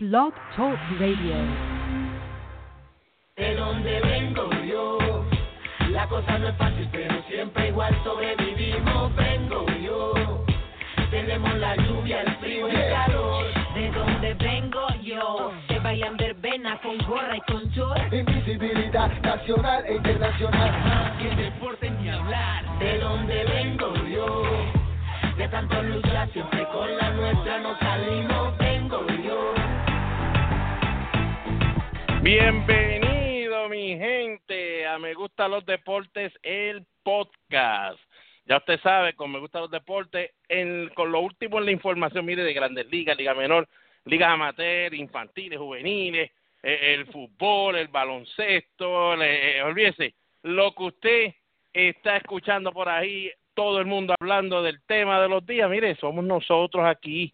Blog Talk Radio. De donde vengo yo, la cosa no es fácil, pero siempre igual sobrevivimos. Vengo yo, tenemos la lluvia, el frío y el calor. De donde vengo yo, que vayan verbena con gorra y con short. Invisibilidad nacional e internacional. Y el deporte ni hablar. De donde vengo yo, de tanto luchar, siempre con la nuestra nos salimos. Vengo yo. Bienvenido mi gente a Me Gusta los Deportes, el podcast. Ya usted sabe, con Me Gusta los Deportes, con lo último en la información, mire, de Grandes Ligas, Liga Menor, Ligas Amateur, Infantiles, Juveniles, eh, el fútbol, el baloncesto, le- eh, lo que usted está escuchando por ahí, todo el mundo hablando del tema de los días, mire, somos nosotros aquí,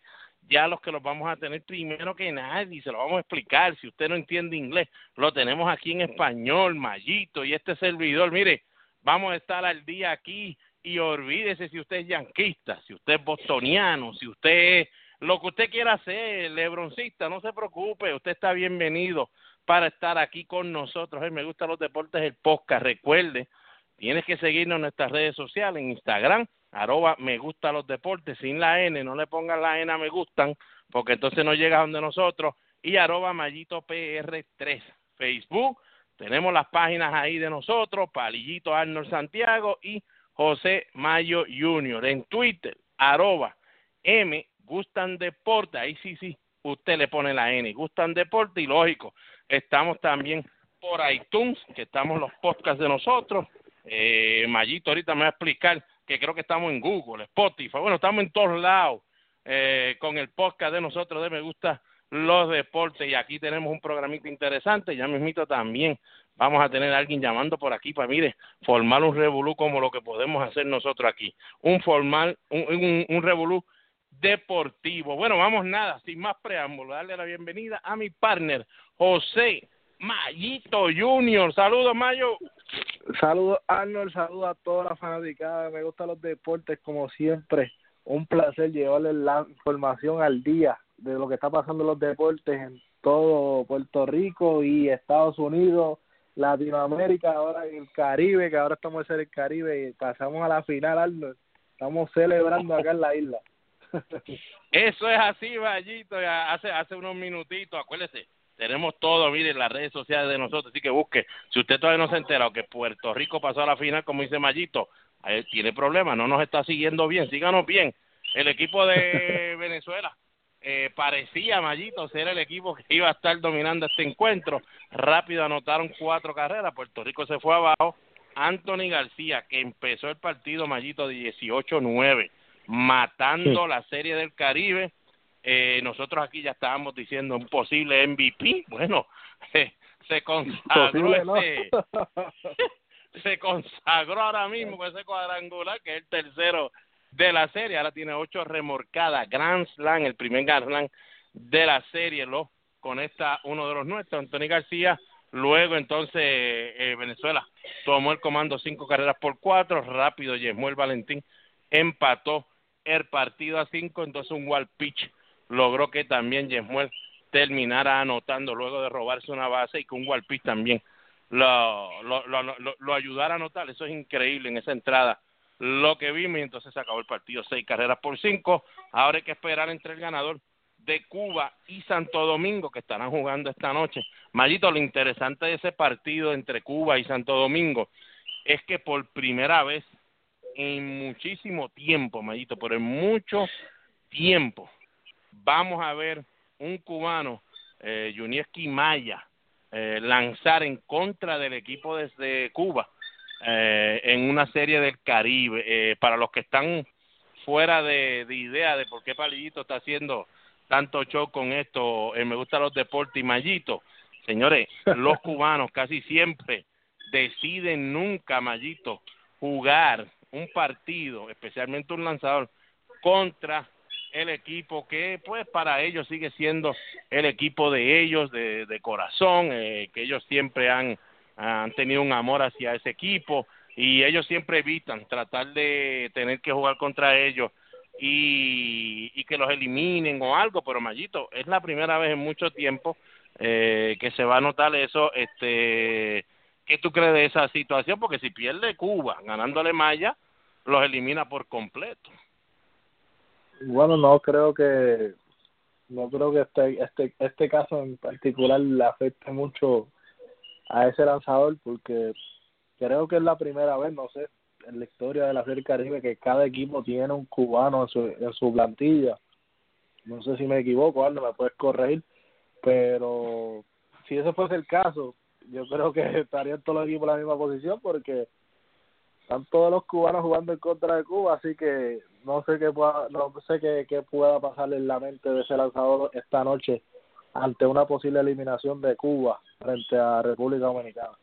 ya los que los vamos a tener primero que nadie, se lo vamos a explicar. Si usted no entiende inglés, lo tenemos aquí en español, Mayito y este servidor. Mire, vamos a estar al día aquí y olvídese si usted es yanquista, si usted es bostoniano, si usted es lo que usted quiera hacer, lebroncista, no se preocupe, usted está bienvenido para estar aquí con nosotros. Eh, Me gusta los deportes, el podcast. Recuerde, tienes que seguirnos en nuestras redes sociales, en Instagram, arroba me gusta los deportes, sin la N, no le pongan la N a me gustan, porque entonces no llega donde nosotros, y arroba mallito PR3, Facebook, tenemos las páginas ahí de nosotros, Palillito Arnold Santiago y José Mayo Junior, en Twitter, arroba M Gustan Deporte, ahí sí, sí, usted le pone la N, Gustan Deporte y lógico, estamos también por iTunes, que estamos los podcasts de nosotros, eh, Mayito ahorita me va a explicar que creo que estamos en Google, Spotify, bueno, estamos en todos lados eh, con el podcast de nosotros de Me Gusta los Deportes y aquí tenemos un programita interesante, ya mismito también vamos a tener a alguien llamando por aquí para, mire, formar un revolú como lo que podemos hacer nosotros aquí, un formal, un, un, un revolú deportivo. Bueno, vamos nada, sin más preámbulo, darle la bienvenida a mi partner, José Mayito Junior. Saludos, Mayo. Saludos Arnold, saludos a toda la fanaticada, me gustan los deportes como siempre, un placer llevarles la información al día de lo que está pasando en los deportes en todo Puerto Rico y Estados Unidos, Latinoamérica, ahora en el Caribe, que ahora estamos en el Caribe y pasamos a la final Arnold, estamos celebrando acá en la isla. Eso es así, Mayito, ya hace, hace unos minutitos, acuérdese, tenemos todo, mire, en las redes sociales de nosotros, así que busque, si usted todavía no se ha enterado que Puerto Rico pasó a la final, como dice Mayito, ahí tiene problemas, no nos está siguiendo bien, síganos bien. El equipo de Venezuela eh, parecía, Mayito, ser el equipo que iba a estar dominando este encuentro. Rápido anotaron cuatro carreras, Puerto Rico se fue abajo. Anthony García, que empezó el partido, Mayito, 18-9, matando la serie del Caribe. Eh, nosotros aquí ya estábamos diciendo un posible MVP. Bueno, se consagró ese, se consagró ahora mismo con ese cuadrangular, que es el tercero de la serie. Ahora tiene ocho remorcadas. Grand Slam, el primer Grand Slam de la serie, lo conecta uno de los nuestros, Anthony García. Luego, entonces, eh, Venezuela tomó el comando cinco carreras por cuatro. Rápido, Yemuel Valentín empató el partido a cinco. Entonces, un wall pitch logró que también Yemuel terminara anotando luego de robarse una base y que un wall pitch también lo, lo, lo, ayudara a anotar. Eso es increíble en esa entrada. Lo que vimos y entonces se acabó el partido. Seis carreras por cinco. Ahora hay que esperar entre el ganador de Cuba y Santo Domingo que estarán jugando esta noche. Mayito, lo interesante de ese partido entre Cuba y Santo Domingo es que por primera vez en muchísimo tiempo, Mayito, pero en mucho tiempo, vamos a ver un cubano, eh, Yunieski Maya, eh, lanzar en contra del equipo desde Cuba eh, en una serie del Caribe. Eh, para los que están fuera de, de idea de por qué Palillito está haciendo tanto show con esto, eh, me gustan los deportes y Mayito, señores, los cubanos casi siempre deciden nunca, Mayito, jugar un partido, especialmente un lanzador, contra el equipo que pues para ellos sigue siendo el equipo de ellos de, de corazón, eh, que ellos siempre han, han tenido un amor hacia ese equipo y ellos siempre evitan tratar de tener que jugar contra ellos y, y que los eliminen o algo, pero Mayito, es la primera vez en mucho tiempo eh, que se va a notar eso. Este, ¿Qué tú crees de esa situación? Porque si pierde Cuba ganándole Maya, los elimina por completo. Bueno, no creo que no creo que este este este caso en particular le afecte mucho a ese lanzador porque creo que es la primera vez, no sé, en la historia de la Serie Caribe que cada equipo tiene un cubano en su, en su plantilla. No sé si me equivoco, Aldo, me puedes corregir, pero si ese fuese el caso, yo creo que estarían todos los equipos en la misma posición porque están todos los cubanos jugando en contra de Cuba, así que no sé qué pueda, no sé qué, qué pueda pasar en la mente de ese lanzador esta noche ante una posible eliminación de Cuba frente a República Dominicana.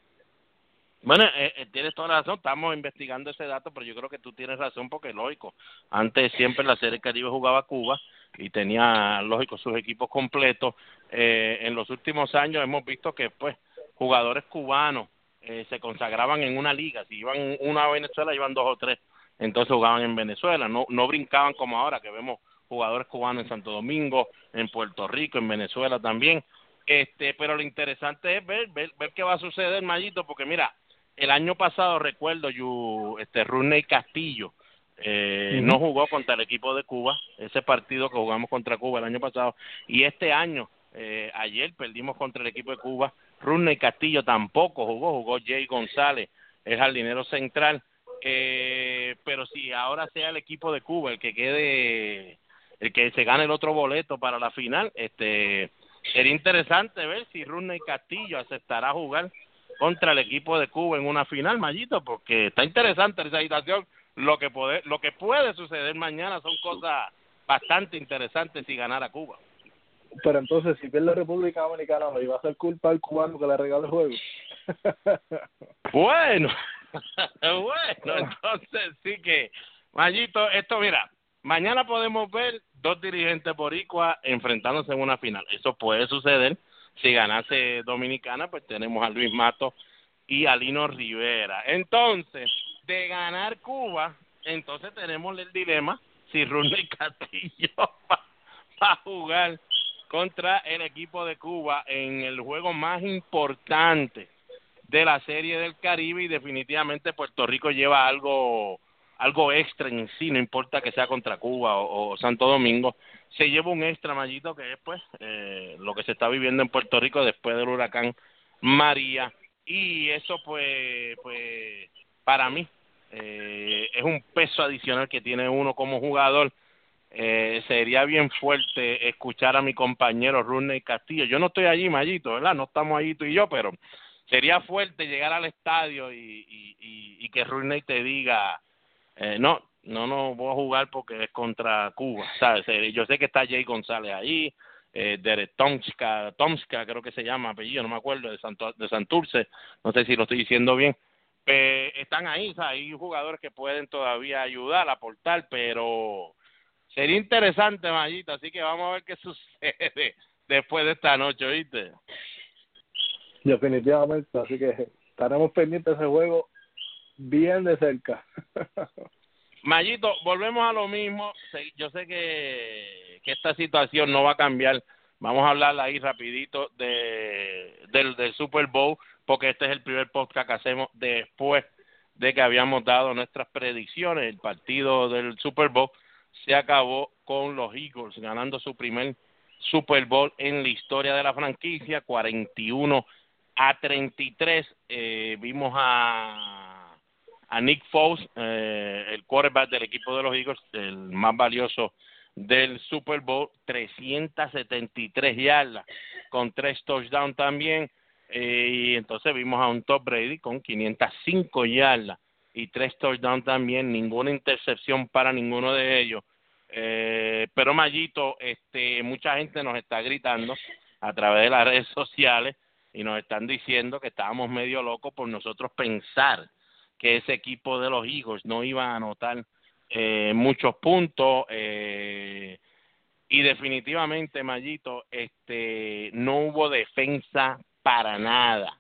Bueno, eh, eh, tienes toda la razón, estamos investigando ese dato, pero yo creo que tú tienes razón porque lógico, antes siempre la Serie Caribe jugaba Cuba y tenía, lógico, sus equipos completos. Eh, en los últimos años hemos visto que pues jugadores cubanos eh, se consagraban en una liga, si iban una a Venezuela iban dos o tres, entonces jugaban en Venezuela, no, no brincaban como ahora que vemos jugadores cubanos en Santo Domingo, en Puerto Rico, en Venezuela también. Este, pero lo interesante es ver, ver, ver qué va a suceder, Mayito, porque mira, el año pasado recuerdo yo este Runey Castillo eh, no jugó contra el equipo de Cuba ese partido que jugamos contra Cuba el año pasado y este año eh, ayer perdimos contra el equipo de Cuba Runey Castillo tampoco jugó jugó Jay González el jardinero central eh, pero si ahora sea el equipo de Cuba el que quede el que se gane el otro boleto para la final este sería interesante ver si Runey Castillo aceptará jugar contra el equipo de Cuba en una final, Mayito, porque está interesante esa situación. Lo que puede, lo que puede suceder mañana son cosas bastante interesantes si ganara Cuba. Pero entonces, si pierde la República Dominicana, ¿me iba a ser culpa al cubano que le regale el juego? bueno, bueno, entonces sí que, Mayito, esto mira, mañana podemos ver dos dirigentes boricua enfrentándose en una final. Eso puede suceder si ganase Dominicana, pues tenemos a Luis Mato y a Lino Rivera. Entonces, de ganar Cuba, entonces tenemos el dilema si y Castillo va, a jugar contra el equipo de Cuba en el juego más importante de la serie del Caribe y definitivamente Puerto Rico lleva algo algo extra en sí, no importa que sea contra Cuba o, Santo Domingo, se lleva un extra mallito que es pues eh, lo que se está viviendo en Puerto Rico después del huracán María. Y eso pues pues para mí eh, es un peso adicional que tiene uno como jugador eh, sería bien fuerte escuchar a mi compañero Rune Castillo yo no estoy allí Mallito verdad no estamos allí tú y yo pero sería fuerte llegar al estadio y, y, y, que Rune te diga eh, no, no, no voy a jugar porque es contra Cuba, ¿sabes? Eh, yo sé que está Jay González ahí, eh, Derek Tomska, Tomska creo que se llama apellido, no me acuerdo, de, Santo, de Santurce, no sé si lo estoy diciendo bien. Eh, están ahí, ¿sabes? hay jugadores que pueden todavía ayudar, aportar, pero sería interesante, Mayita, así que vamos a ver qué sucede después de esta noche, ¿viste? Definitivamente, así que estaremos pendientes de ese juego bien de cerca. Mayito, volvemos a lo mismo. Yo sé que, que esta situación no va a cambiar. Vamos a hablar ahí rapidito de, del, del Super Bowl, porque este es el primer podcast que hacemos después de que habíamos dado nuestras predicciones. El partido del Super Bowl se acabó con los Eagles ganando su primer Super Bowl en la historia de la franquicia, 41 a 33. Eh, vimos a a Nick Foles, eh, el quarterback del equipo de los Eagles, el más valioso del Super Bowl, 373 yardas con tres touchdowns también. Eh, y entonces vimos a un Top Brady con 505 yardas y tres touchdowns también, ninguna intercepción para ninguno de ellos. Eh, pero Mayito, este, mucha gente nos está gritando a través de las redes sociales y nos están diciendo que estábamos medio locos por nosotros pensar que ese equipo de los Eagles no iba a anotar eh, muchos puntos eh, y definitivamente Mayito este no hubo defensa para nada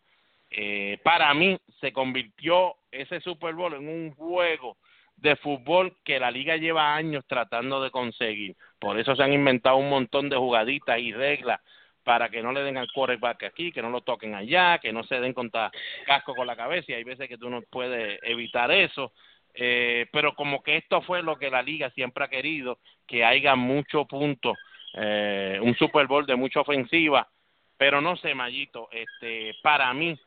eh, para mí se convirtió ese Super Bowl en un juego de fútbol que la liga lleva años tratando de conseguir. Por eso se han inventado un montón de jugaditas y reglas para que no le den al quarterback aquí, que no lo toquen allá, que no se den contra casco con la cabeza y hay veces que tú no puedes evitar eso. Eh, pero como que esto fue lo que la liga siempre ha querido, que haya mucho punto, eh, un Super Bowl de mucha ofensiva, pero no sé, Mayito, este, para mí,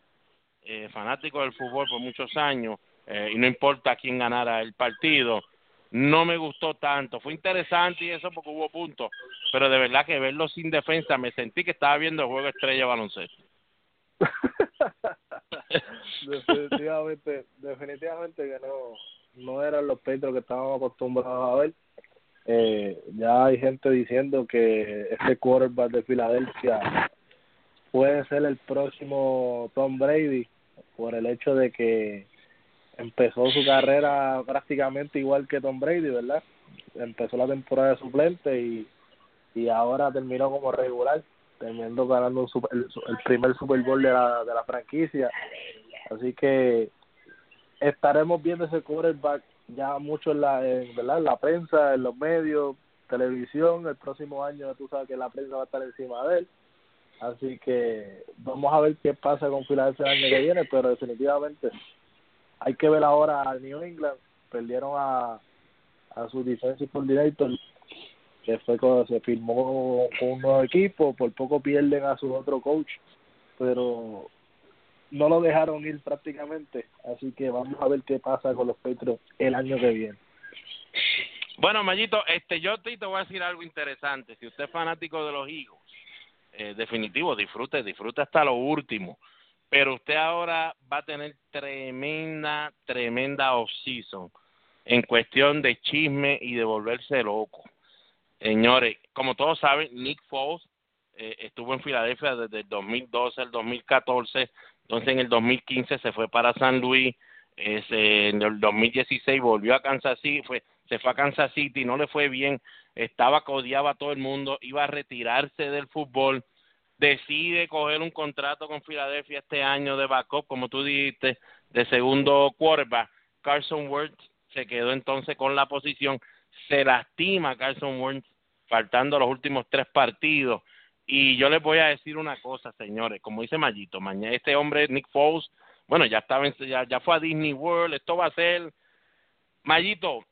eh, fanático del fútbol por muchos años, eh, y no importa quién ganara el partido, no me gustó tanto. Fue interesante y eso porque hubo puntos, pero de verdad que verlo sin defensa me sentí que estaba viendo el juego estrella baloncesto. definitivamente, definitivamente que no, no eran los Petros que estábamos acostumbrados a ver. Eh, ya hay gente diciendo que este quarterback de Filadelfia puede ser el próximo Tom Brady por el hecho de que empezó su carrera prácticamente igual que Tom Brady, ¿verdad? Empezó la temporada de suplente y, y ahora terminó como regular, terminando ganando un el, primer Super Bowl de la, de la franquicia. Así que estaremos viendo ese quarterback ya mucho en la, ¿verdad? en la prensa, en los medios, televisión. El próximo año tú sabes que la prensa va a estar encima de él. Así que vamos a ver qué pasa con Filadelfia el año que viene, pero definitivamente hay que ver ahora a New England, perdieron a, a su defensive coordinator, que fue cuando se firmó un nuevo equipo, por poco pierden a su otro coach, pero no lo dejaron ir prácticamente, así que vamos a ver qué pasa con los Patriots el año que viene. Bueno, Mayito, este, yo te voy a decir algo interesante. Si usted es fanático de los Eagles, eh, definitivo, disfrute, disfrute hasta lo último. Pero usted ahora va a tener tremenda, tremenda off-season en cuestión de chisme y de volverse loco. Señores, como todos saben, Nick Foles eh, estuvo en Filadelfia desde el 2012 al 2014, entonces en el 2015 se fue para San Luis, en el 2016 volvió a Kansas City, fue, se fue a Kansas City, no le fue bien, estaba codiaba a todo el mundo, iba a retirarse del fútbol, decide coger un contrato con Filadelfia este año de backup, como tú dijiste, de segundo quarterback. Carson Wentz se quedó entonces con la posición, se lastima Carson Wentz faltando los últimos tres partidos. Y yo les voy a decir una cosa, señores, como dice Mayito, mañana este hombre Nick Foles, bueno, ya estaba ya, ya fue a Disney World, esto va a ser Mayito,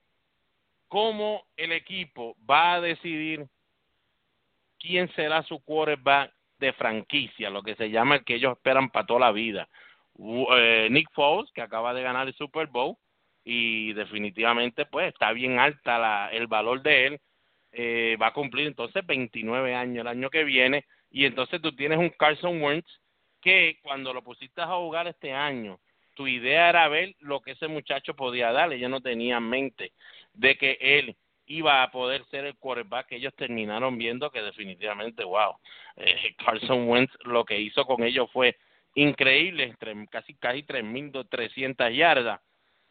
¿cómo el equipo va a decidir quién será su quarterback de franquicia, lo que se llama el que ellos esperan para toda la vida. Eh, Nick Foles, que acaba de ganar el Super Bowl, y definitivamente pues está bien alta la, el valor de él, eh, va a cumplir entonces 29 años el año que viene, y entonces tú tienes un Carson Wentz que cuando lo pusiste a jugar este año, tu idea era ver lo que ese muchacho podía darle, yo no tenía en mente de que él iba a poder ser el quarterback que ellos terminaron viendo que definitivamente, wow, eh, Carson Wentz lo que hizo con ellos fue increíble, casi casi 3.300 yardas,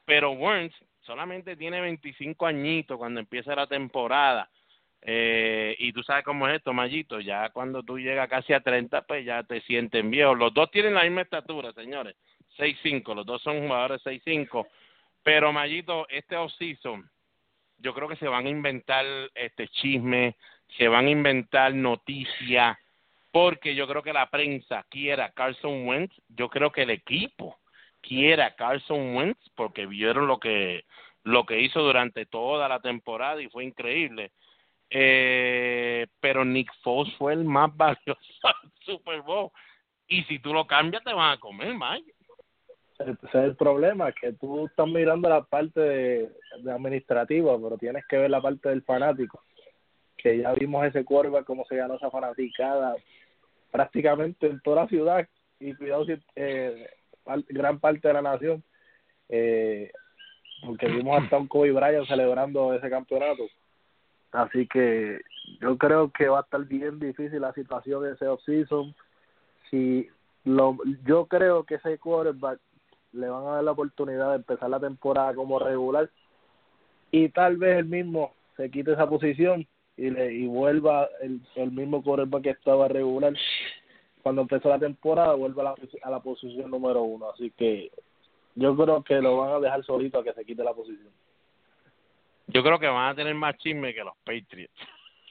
pero Wentz solamente tiene 25 añitos cuando empieza la temporada. Eh, y tú sabes cómo es esto, Mayito, ya cuando tú llegas casi a 30, pues ya te sienten viejos. Los dos tienen la misma estatura, señores, 6'5", los dos son jugadores 6'5", pero Mayito, este offseason, yo creo que se van a inventar este chisme, se van a inventar noticias, porque yo creo que la prensa quiera Carson Wentz, yo creo que el equipo quiera a Carson Wentz porque vieron lo que lo que hizo durante toda la temporada y fue increíble. Eh, pero Nick Foles fue el más valioso del Super Bowl. Y si tú lo cambias te van a comer, Mike ese es el problema, que tú estás mirando la parte administrativa, pero tienes que ver la parte del fanático, que ya vimos ese curva, cómo se ganó esa fanaticada prácticamente en toda la ciudad y cuidado si eh, gran parte de la nación, eh, porque vimos hasta un Kobe Bryant celebrando ese campeonato. Así que yo creo que va a estar bien difícil la situación de ese off-season. Si lo, yo creo que ese quarterback le van a dar la oportunidad de empezar la temporada como regular y tal vez el mismo se quite esa posición y le y vuelva el, el mismo quarterback que estaba regular. Cuando empezó la temporada vuelva a la, a la posición número uno. Así que yo creo que lo van a dejar solito a que se quite la posición. Yo creo que van a tener más chisme que los Patriots.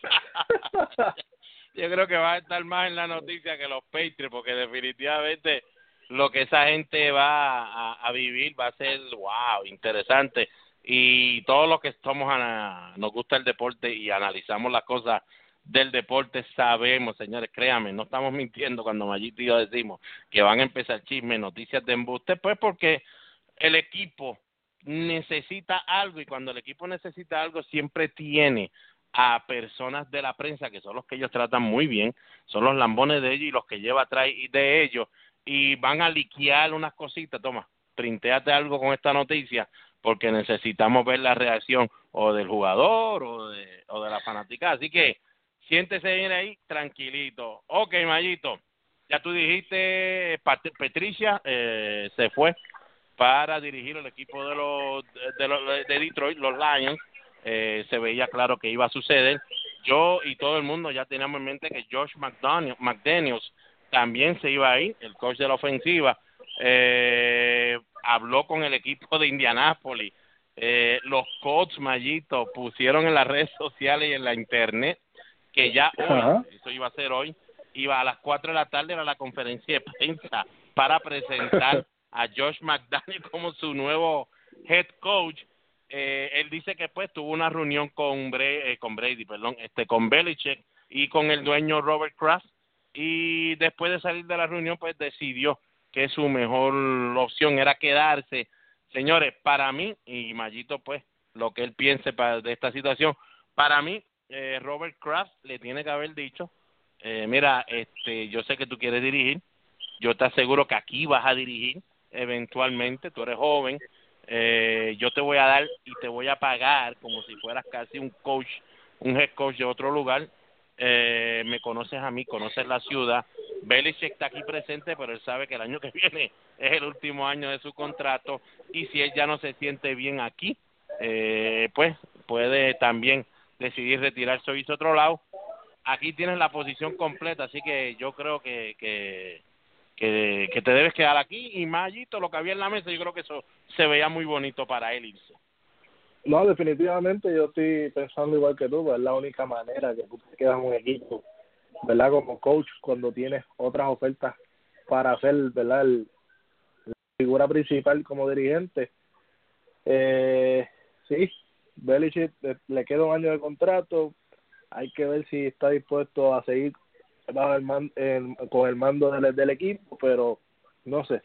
Yo creo que va a estar más en la noticia que los Patriots, porque definitivamente lo que esa gente va a, vivir va a ser, wow, interesante. Y todos los que somos, a, nos gusta el deporte y analizamos las cosas del deporte, sabemos, señores, créanme, no estamos mintiendo cuando y yo decimos que van a empezar chismes, noticias de embuste, pues porque el equipo necesita algo y cuando el equipo necesita algo siempre tiene a personas de la prensa que son los que ellos tratan muy bien, son los lambones de ellos y los que lleva atrás de ellos y van a liquear unas cositas, toma, printeate algo con esta noticia porque necesitamos ver la reacción o del jugador o de, o de la fanática. Así que siéntese bien ahí, tranquilito. Ok, Mayito, ya tú dijiste, Patricia eh, se fue para dirigir el equipo de los de, los, de Detroit, los Lions. Eh, se veía claro que iba a suceder. Yo y todo el mundo ya teníamos en mente que Josh McDaniels también se iba ahí, el coach de la ofensiva. Eh, habló con el equipo de Indianápolis. Eh, los coaches Mayito pusieron en las redes sociales y en la internet que ya hoy, eso iba a ser hoy, iba a las 4 de la tarde a la conferencia de prensa para presentar a Josh McDaniel como su nuevo head coach. Eh, él dice que pues tuvo una reunión con Brady, eh, con Brady, perdón, este con Belichick y con el dueño Robert Kraft y después de salir de la reunión pues decidió que su mejor opción era quedarse. Señores, para mí y Mayito pues lo que él piense para, de esta situación, para mí eh, Robert Kraft le tiene que haber dicho, eh, mira, este, yo sé que tú quieres dirigir, yo te aseguro que aquí vas a dirigir, eventualmente, tú eres joven, eh, yo te voy a dar y te voy a pagar como si fueras casi un coach, un head coach de otro lugar. Eh, me conoces a mí, conoces la ciudad. Belichick está aquí presente, pero él sabe que el año que viene es el último año de su contrato y si él ya no se siente bien aquí, eh, pues puede también decidir retirarse o irse a otro lado. Aquí tienes la posición completa, así que yo creo que, que que, te debes quedar aquí y Mayito, lo que había en la mesa, yo creo que eso se veía muy bonito para él irse. No, definitivamente yo estoy pensando igual que tú, pues, es la única manera que tú te quedas en un equipo, ¿verdad? Como coach, cuando tienes otras ofertas para hacer, ¿verdad? la figura principal como dirigente. Eh, sí, Belichick eh, le queda un año de contrato, hay que ver si está dispuesto a seguir con el mando del, del equipo, pero no sé.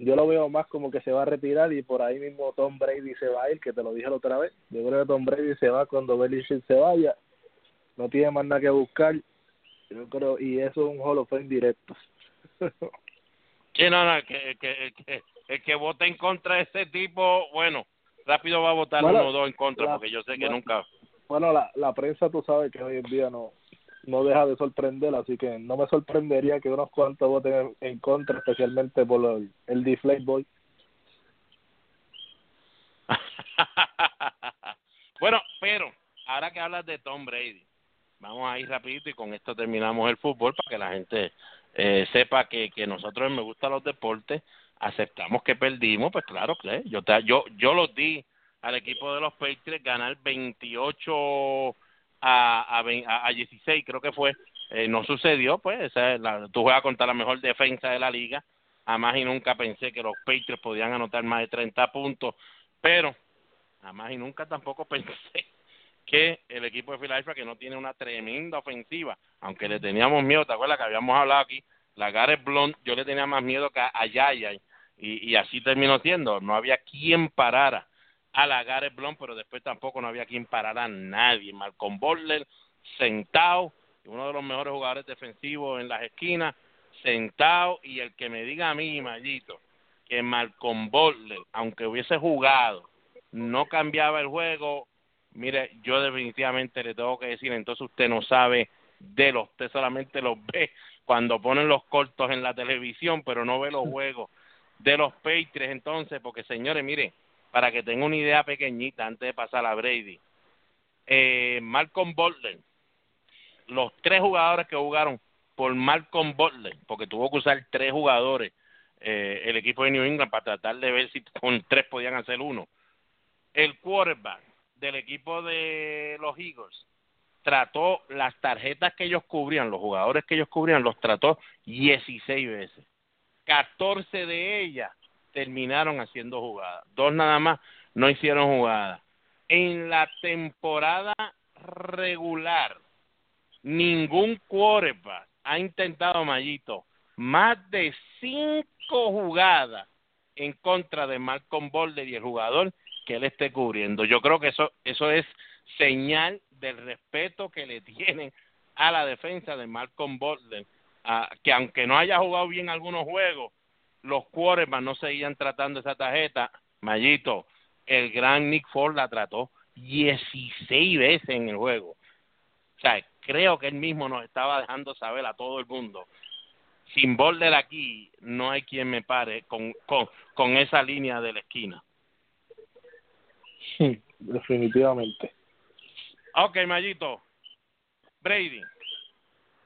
Yo lo veo más como que se va a retirar y por ahí mismo Tom Brady se va a ir, que te lo dije la otra vez. Yo creo que Tom Brady se va cuando Belichick se vaya. No tiene más nada que buscar. Yo creo, y eso es un Hall of Fame directo. sí, no, no, que, que, que, el que vote en contra de ese tipo, bueno, rápido va a votar uno o dos en contra, porque yo sé que nunca. Bueno, la, la prensa, tú sabes que hoy en día no no deja de sorprender, así que no me sorprendería que unos cuantos voten en contra, especialmente por el, el Deflate Boy. bueno, pero ahora que hablas de Tom Brady, vamos a ir rapidito y con esto terminamos el fútbol para que la gente eh, sepa que, que nosotros me gustan los deportes, aceptamos que perdimos, pues claro, que yo, yo, yo los di al equipo de los Patriots ganar 28 a, a, a 16, creo que fue, eh, no sucedió, pues, esa la, tú juegas contra la mejor defensa de la liga, jamás y nunca pensé que los Patriots podían anotar más de 30 puntos, pero jamás y nunca tampoco pensé que el equipo de Philadelphia, que no tiene una tremenda ofensiva, aunque le teníamos miedo, ¿te acuerdas que habíamos hablado aquí? La Gareth Blond, yo le tenía más miedo que a Yaya, y, y así terminó siendo, no había quien parara a la Gareth Blond, pero después tampoco no había quien parar a nadie. Malcolm Butler sentado, uno de los mejores jugadores defensivos en las esquinas, sentado, y el que me diga a mí, Mallito, que Malcolm Butler, aunque hubiese jugado, no cambiaba el juego, mire, yo definitivamente le tengo que decir, entonces usted no sabe de los, usted solamente los ve cuando ponen los cortos en la televisión, pero no ve los juegos de los Patriots entonces, porque señores, mire, para que tenga una idea pequeñita antes de pasar a Brady. Eh, Malcolm Butler, los tres jugadores que jugaron por Malcolm Butler, porque tuvo que usar tres jugadores eh, el equipo de New England para tratar de ver si con tres podían hacer uno. El quarterback del equipo de los Eagles trató las tarjetas que ellos cubrían, los jugadores que ellos cubrían, los trató 16 veces. 14 de ellas terminaron haciendo jugadas. Dos nada más no hicieron jugadas. En la temporada regular, ningún quarterback ha intentado, Mayito, más de cinco jugadas en contra de Malcolm Boulder y el jugador que él esté cubriendo. Yo creo que eso, eso es señal del respeto que le tienen a la defensa de Malcolm Boulder, que aunque no haya jugado bien algunos juegos, los quarterbacks no seguían tratando esa tarjeta. Mayito, el gran Nick Ford la trató 16 veces en el juego. O sea, creo que él mismo nos estaba dejando saber a todo el mundo. Sin Boulder aquí, no hay quien me pare con, con, con esa línea de la esquina. Sí, definitivamente. Ok, Mayito. Brady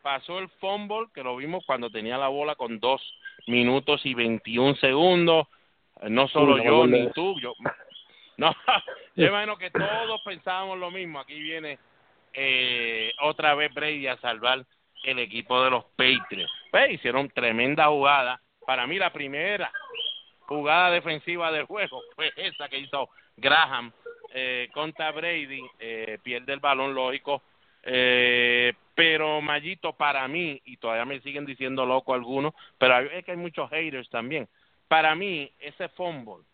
pasó el fumble, que lo vimos cuando tenía la bola con dos minutos y 21 segundos. No solo yo ni tú, yo. No, yo imagino que todos pensábamos lo mismo. Aquí viene eh, otra vez Brady a salvar el equipo de los Patriots. Pues, hicieron tremenda jugada. Para mí la primera jugada defensiva del juego fue esa que hizo Graham eh, contra Brady, eh, pierde el balón, lógico. Eh, pero Mayito, para mí, y todavía me siguen diciendo loco algunos, pero es que hay muchos haters también. Para mí, ese fumble,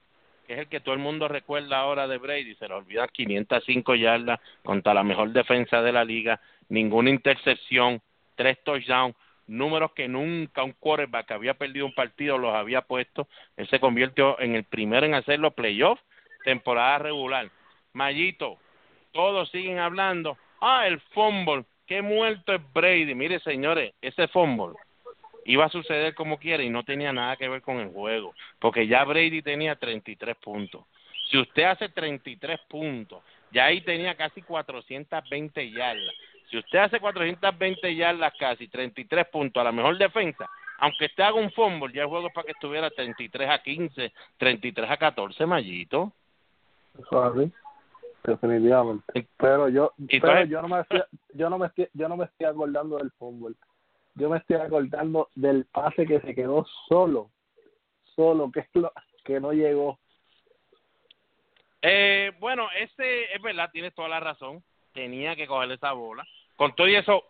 que es el que todo el mundo recuerda ahora de Brady, se le olvida 505 yardas contra la mejor defensa de la liga, ninguna intercepción, tres touchdowns, números que nunca un quarterback que había perdido un partido los había puesto. Él se convirtió en el primero en hacer los playoffs, temporada regular. Mayito, todos siguen hablando. Ah, el fumble, qué muerto es Brady. Mire, señores, ese fumble iba a suceder como quiera y no tenía nada que ver con el juego, porque ya Brady tenía 33 puntos. Si usted hace 33 puntos, ya ahí tenía casi 420 yardas. Si usted hace 420 yardas casi, 33 puntos a la mejor defensa, aunque usted haga un fumble, ya el juego es para que estuviera 33 a 15, 33 a 14, Mayito. Eso definitivamente. Pero yo, pero yo no me estoy, yo no me estoy, yo no me estoy acordando del fútbol. Yo me estoy acordando del pase que se quedó solo, solo que lo, que no llegó. Eh, bueno, ese es verdad, tienes toda la razón. Tenía que coger esa bola. Con todo y eso,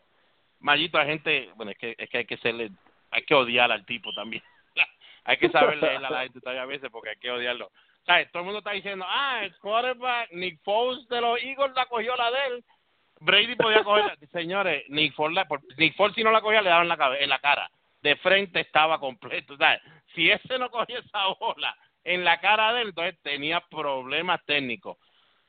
Mayito, la gente, bueno, es que, es que hay que serle, hay que odiar al tipo también. hay que saber leer a la gente todavía a veces porque hay que odiarlo. Todo el mundo está diciendo, ah, el quarterback Nick Foles de los Eagles la cogió la de él. Brady podía cogerla. Señores, Nick Foles, Nick Foles si no la cogía le daban la en la cara. De frente estaba completo. ¿sabes? Si ese no cogía esa bola en la cara de él, entonces tenía problemas técnicos.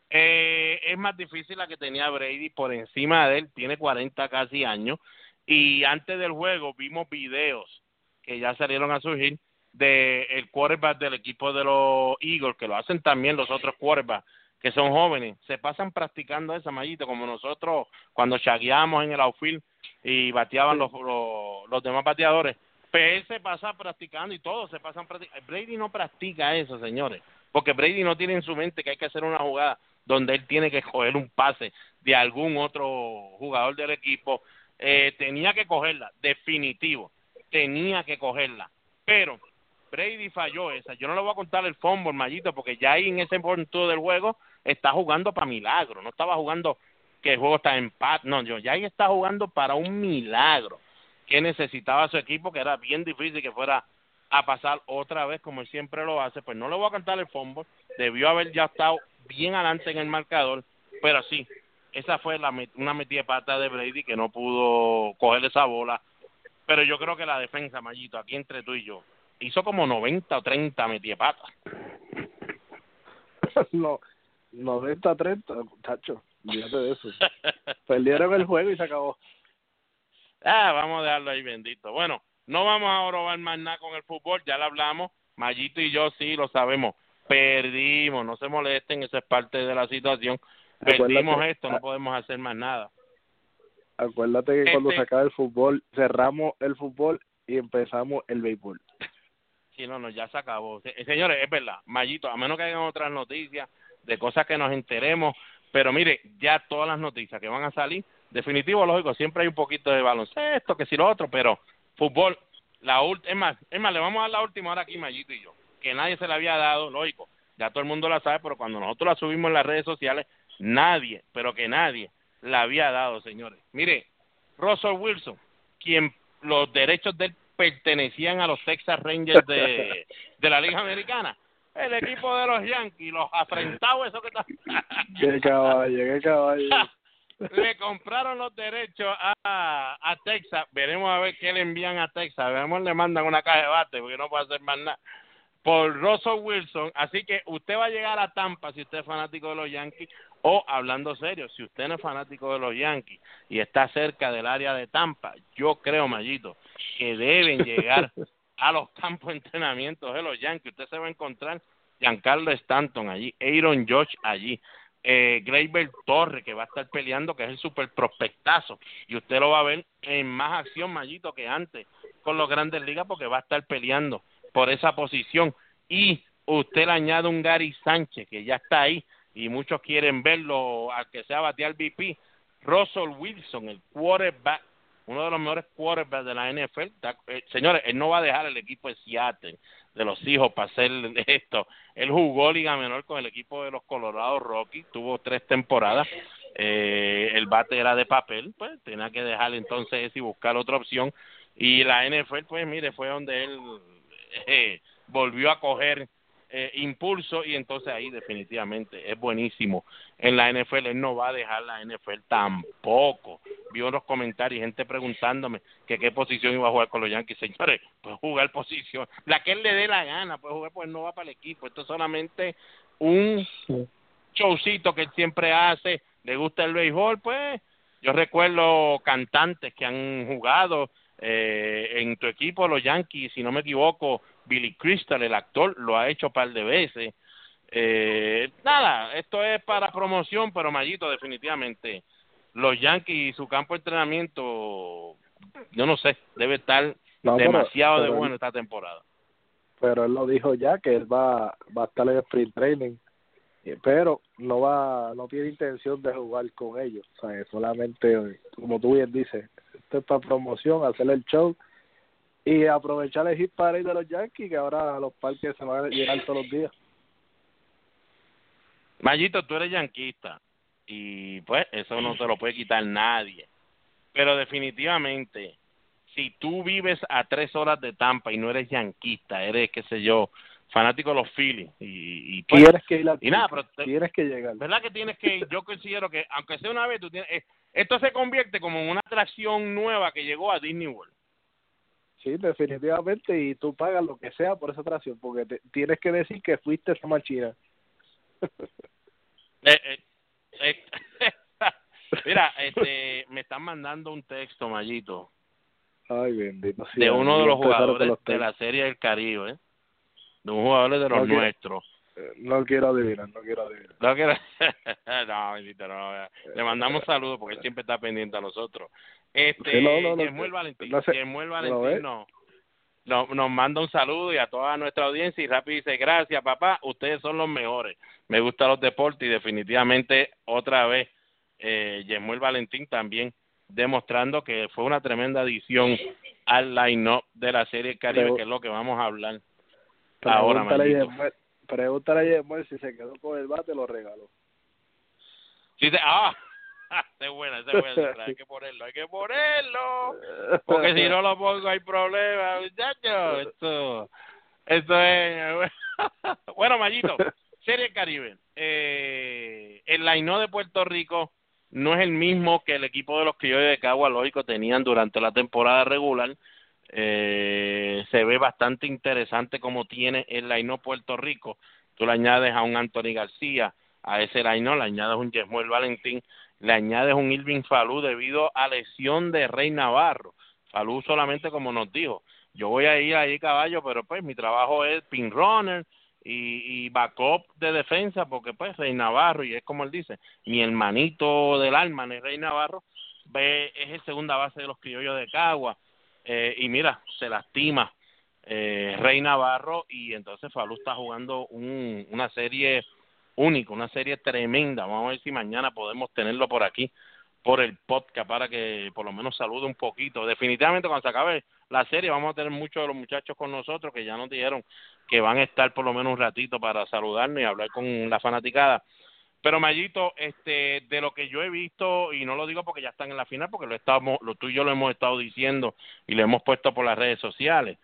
Eh, es más difícil la que tenía Brady por encima de él. Tiene 40 casi años. Y antes del juego vimos videos que ya salieron a surgir del el quarterback del equipo de los Eagles, que lo hacen también los otros quarterbacks que son jóvenes, se pasan practicando esa mallita como nosotros cuando chagueamos en el outfield y bateaban los, los, demás bateadores. Pues él se pasa practicando y todos se pasan practicando. Brady no practica eso, señores, porque Brady no tiene en su mente que hay que hacer una jugada donde él tiene que coger un pase de algún otro jugador del equipo. Eh, tenía que cogerla, definitivo, tenía que cogerla. Pero Brady falló esa. Yo no le voy a contar el fumble, Mayito, porque ya ahí en ese punto del juego está jugando para milagro. No estaba jugando que el juego está en paz. No, yo ya ahí está jugando para un milagro que necesitaba su equipo, que era bien difícil que fuera a pasar otra vez como él siempre lo hace. Pues no le voy a contar el fumble. Debió haber ya estado bien adelante en el marcador, pero sí, esa fue la, una metida de pata de Brady que no pudo coger esa bola. Pero yo creo que la defensa, Mayito, aquí entre tú y yo, hizo como 90 o 30 metiepatas. no, 90 30, muchacho, fíjate de eso. Perdieron el juego y se acabó. Ah, vamos a dejarlo ahí bendito. Bueno, no vamos a robar más nada con el fútbol, ya lo hablamos. Mayito y yo sí lo sabemos. Perdimos, no se molesten, eso es parte de la situación. Perdimos esto, no podemos hacer más nada. Acuérdate que cuando este se acaba el fútbol, cerramos el fútbol y empezamos el béisbol. Sí, no, no, ya se acabó. Señores, es verdad, Mayito, a menos que hayan otras noticias de cosas que nos enteremos, Pero mire, ya todas las noticias que van a salir, definitivo, lógico, siempre hay un poquito de baloncesto, que si lo otro, pero fútbol, la es más, es más, le vamos a dar la última hora aquí, Mayito y yo, que nadie se le había dado, lógico, ya todo el mundo la sabe, pero cuando nosotros la subimos en las redes sociales, nadie, pero que nadie la había dado, señores. Mire, Russell Wilson, quien los derechos de él pertenecían a los Texas Rangers de, de la Liga Americana, el equipo de los Yankees, los afrentados, eso que está. qué caballo, qué caballo. le compraron los derechos a, a Texas. Veremos a ver qué le envían a Texas. Veremos le mandan una caja de bate porque no puede hacer más nada. Por Russell Wilson. Así que usted va a llegar a Tampa si usted es fanático de los Yankees. O hablando serio, si usted no es fanático de los Yankees y está cerca del área de Tampa, yo creo, Mayito, que deben llegar a los campos de entrenamiento de los Yankees. Usted se va a encontrar Giancarlo Stanton allí, Aaron George allí, eh, Gleyber Torre, que va a estar peleando, que es el super prospectazo. Y usted lo va a ver en más acción, Mayito, que antes con los grandes ligas, porque va a estar peleando por esa posición. Y usted le añade un Gary Sánchez, que ya está ahí, y muchos quieren verlo, al que sea batear VP. Russell Wilson, el quarterback, uno de los mejores quarterbacks de la NFL. Eh, señores, él no va a dejar el equipo de Seattle de los hijos para hacer esto. Él jugó Liga Menor con el equipo de los Colorado Rockies, tuvo tres temporadas. Eh, el bate era de papel, pues tenía que dejar entonces y buscar otra opción. Y la NFL, pues mire, fue donde él eh, volvió a coger eh, impulso y entonces ahí definitivamente es buenísimo. En la NFL él no va a dejar la NFL tampoco. Vi unos comentarios, gente preguntándome que qué posición iba a jugar con los Yankees. Señores, pues jugar posición, la que él le dé la gana, pues jugar, pues no va para el equipo. Esto es solamente un showcito que él siempre hace. Le gusta el béisbol, pues yo recuerdo cantantes que han jugado eh, en tu equipo, los Yankees, si no me equivoco, Billy Crystal, el actor, lo ha hecho un par de veces. Eh, nada, esto es para promoción, pero Mayito, definitivamente, los Yankees y su campo de entrenamiento, yo no sé, debe estar demasiado de bueno esta temporada. Pero él lo dijo ya, que él va, va a estar en el sprint training, pero no va no tiene intención de jugar con ellos, o sea, solamente, como tú bien dices, esto es para promoción, hacer el show y aprovechar el hit parade de los Yankees que ahora los parques se van a llenar todos los días. Mayito, tú eres yanquista y pues eso no te lo puede quitar nadie. Pero definitivamente, si tú vives a tres horas de Tampa y no eres yanquista, eres, qué sé yo, fanático de los Phillies y, y pues, tienes que ir y nada, pero tienes que llegar. ¿Verdad que tienes que ir? Yo considero que aunque sea una vez, tú tienes, eh, esto se convierte como en una atracción nueva que llegó a Disney World. Sí, definitivamente, y tú pagas lo que sea por esa atracción, porque te, tienes que decir que fuiste esa machina. eh, eh, eh mira, este, me están mandando un texto, Mayito. Ay, bendito. de uno de los jugadores de la Serie del Caribe, de un jugador de los nuestros. Eh, no quiero adivinar, no quiero adivinar. No quiero. no, bendito, no. Le mandamos saludos porque él siempre está pendiente a nosotros. Este, no, no, no, Valentín, Valentín no, no, nos manda un saludo y a toda nuestra audiencia y rápido dice, gracias papá, ustedes son los mejores. Me gustan los deportes y definitivamente otra vez eh, Yemuel Valentín también demostrando que fue una tremenda adición al line-up de la serie Caribe, que es lo que vamos a hablar ahora. Pregúntale a Yemuel si se quedó con el bate, lo regaló. Sí, ah, ese es buena, es buena. Hay que ponerlo, hay que ponerlo. Porque si no lo pongo hay problema, muchachos. Esto, esto es. bueno, Mayito, Serie Caribe. Eh, el Laino de Puerto Rico no es el mismo que el equipo de los criollos de Cagua, lógico, tenían durante la temporada regular. Eh, se ve bastante interesante como tiene el Laino Puerto Rico. Tú le añades a un Anthony García, a ese Laino le añades un Yesmuel Valentín le añades un Irving Falú debido a lesión de Rey Navarro. Falú solamente como nos dijo, yo voy a ir ahí caballo, pero pues mi trabajo es pin runner y, y backup de defensa, porque pues Rey Navarro, y es como él dice, mi hermanito del alma, Rey Navarro, es el segunda base de los criollos de Cagua, eh, y mira, se lastima eh, Rey Navarro, y entonces Falú está jugando un, una serie único, una serie tremenda. Vamos a ver si mañana podemos tenerlo por aquí, por el podcast, para que por lo menos salude un poquito. Definitivamente cuando se acabe la serie vamos a tener muchos de los muchachos con nosotros que ya nos dijeron que van a estar por lo menos un ratito para saludarnos y hablar con la fanaticada. Pero Mayito, este, de lo que yo he visto, y no lo digo porque ya están en la final, porque lo, estamos, lo tú y yo lo hemos estado diciendo y lo hemos puesto por las redes sociales,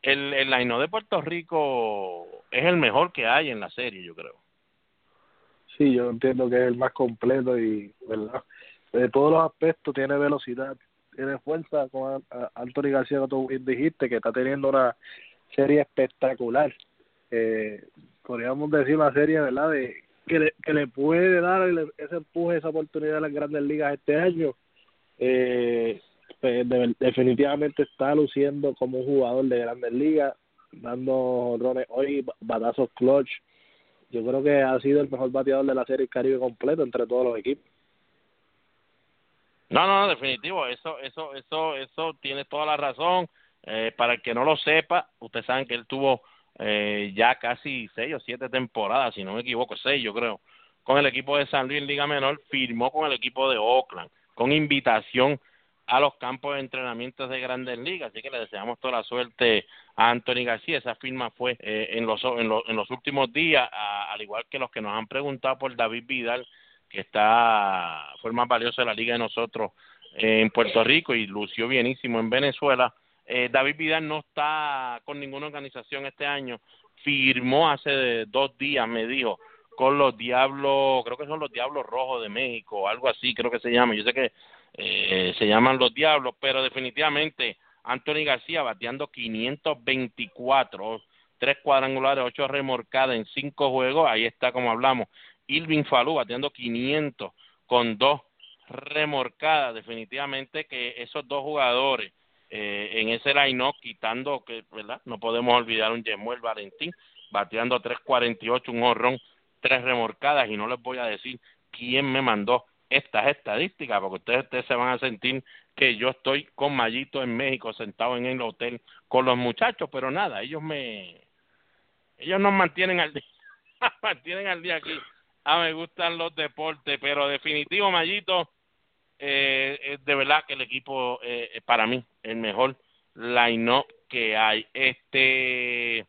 el, el Laino de Puerto Rico es el mejor que hay en la serie, yo creo. Sí, yo entiendo que es el más completo y, ¿verdad? De todos los aspectos tiene velocidad, tiene fuerza, con Anthony García, que tú dijiste, que está teniendo una serie espectacular. Eh, podríamos decir una serie, ¿verdad?, de que le, que le puede dar ese empuje, esa oportunidad a las grandes ligas este año, eh, pues, definitivamente está luciendo como un jugador de grandes ligas, dando rones hoy, batazos clutch. Yo creo que ha sido el mejor bateador de la Serie Caribe completo entre todos los equipos. No, no, definitivo, eso, eso, eso, eso tiene toda la razón. Eh, para el que no lo sepa, ustedes saben que él tuvo eh, ya casi seis o siete temporadas, si no me equivoco, seis yo creo, con el equipo de San Luis en Liga Menor, firmó con el equipo de Oakland, con invitación a los campos de entrenamiento de Grandes Ligas, así que le deseamos toda la suerte a Anthony García, esa firma fue eh, en, los, en, los, en los últimos días, al igual que los que nos han preguntado por David Vidal, que está fue el más valioso de la liga de nosotros en Puerto Rico y lució bienísimo en Venezuela, eh, David Vidal no está con ninguna organización este año. Firmó hace dos días, me dijo, con los Diablos, creo que son los Diablos Rojos de México, algo así, creo que se llama. Yo sé que eh, se llaman los Diablos, pero definitivamente Anthony García bateando 524, tres cuadrangulares, ocho remorcadas en cinco juegos. Ahí está, como hablamos, Ilvin Falú bateando 500 con dos remorcadas. Definitivamente que esos dos jugadores eh, en ese line quitando que, ¿verdad? No podemos olvidar un Yemuel Valentín, bateando 3.48, un horrón, tres remorcadas, y no les voy a decir quién me mandó estas estadísticas, porque ustedes, ustedes se van a sentir que yo estoy con Mayito en México, sentado en el hotel con los muchachos, pero nada, ellos me, ellos nos mantienen al día, mantienen al día aquí. Ah, me gustan los deportes, pero definitivo, Mayito, eh, de verdad que el equipo, eh, para mí, el mejor line-up que hay. Este,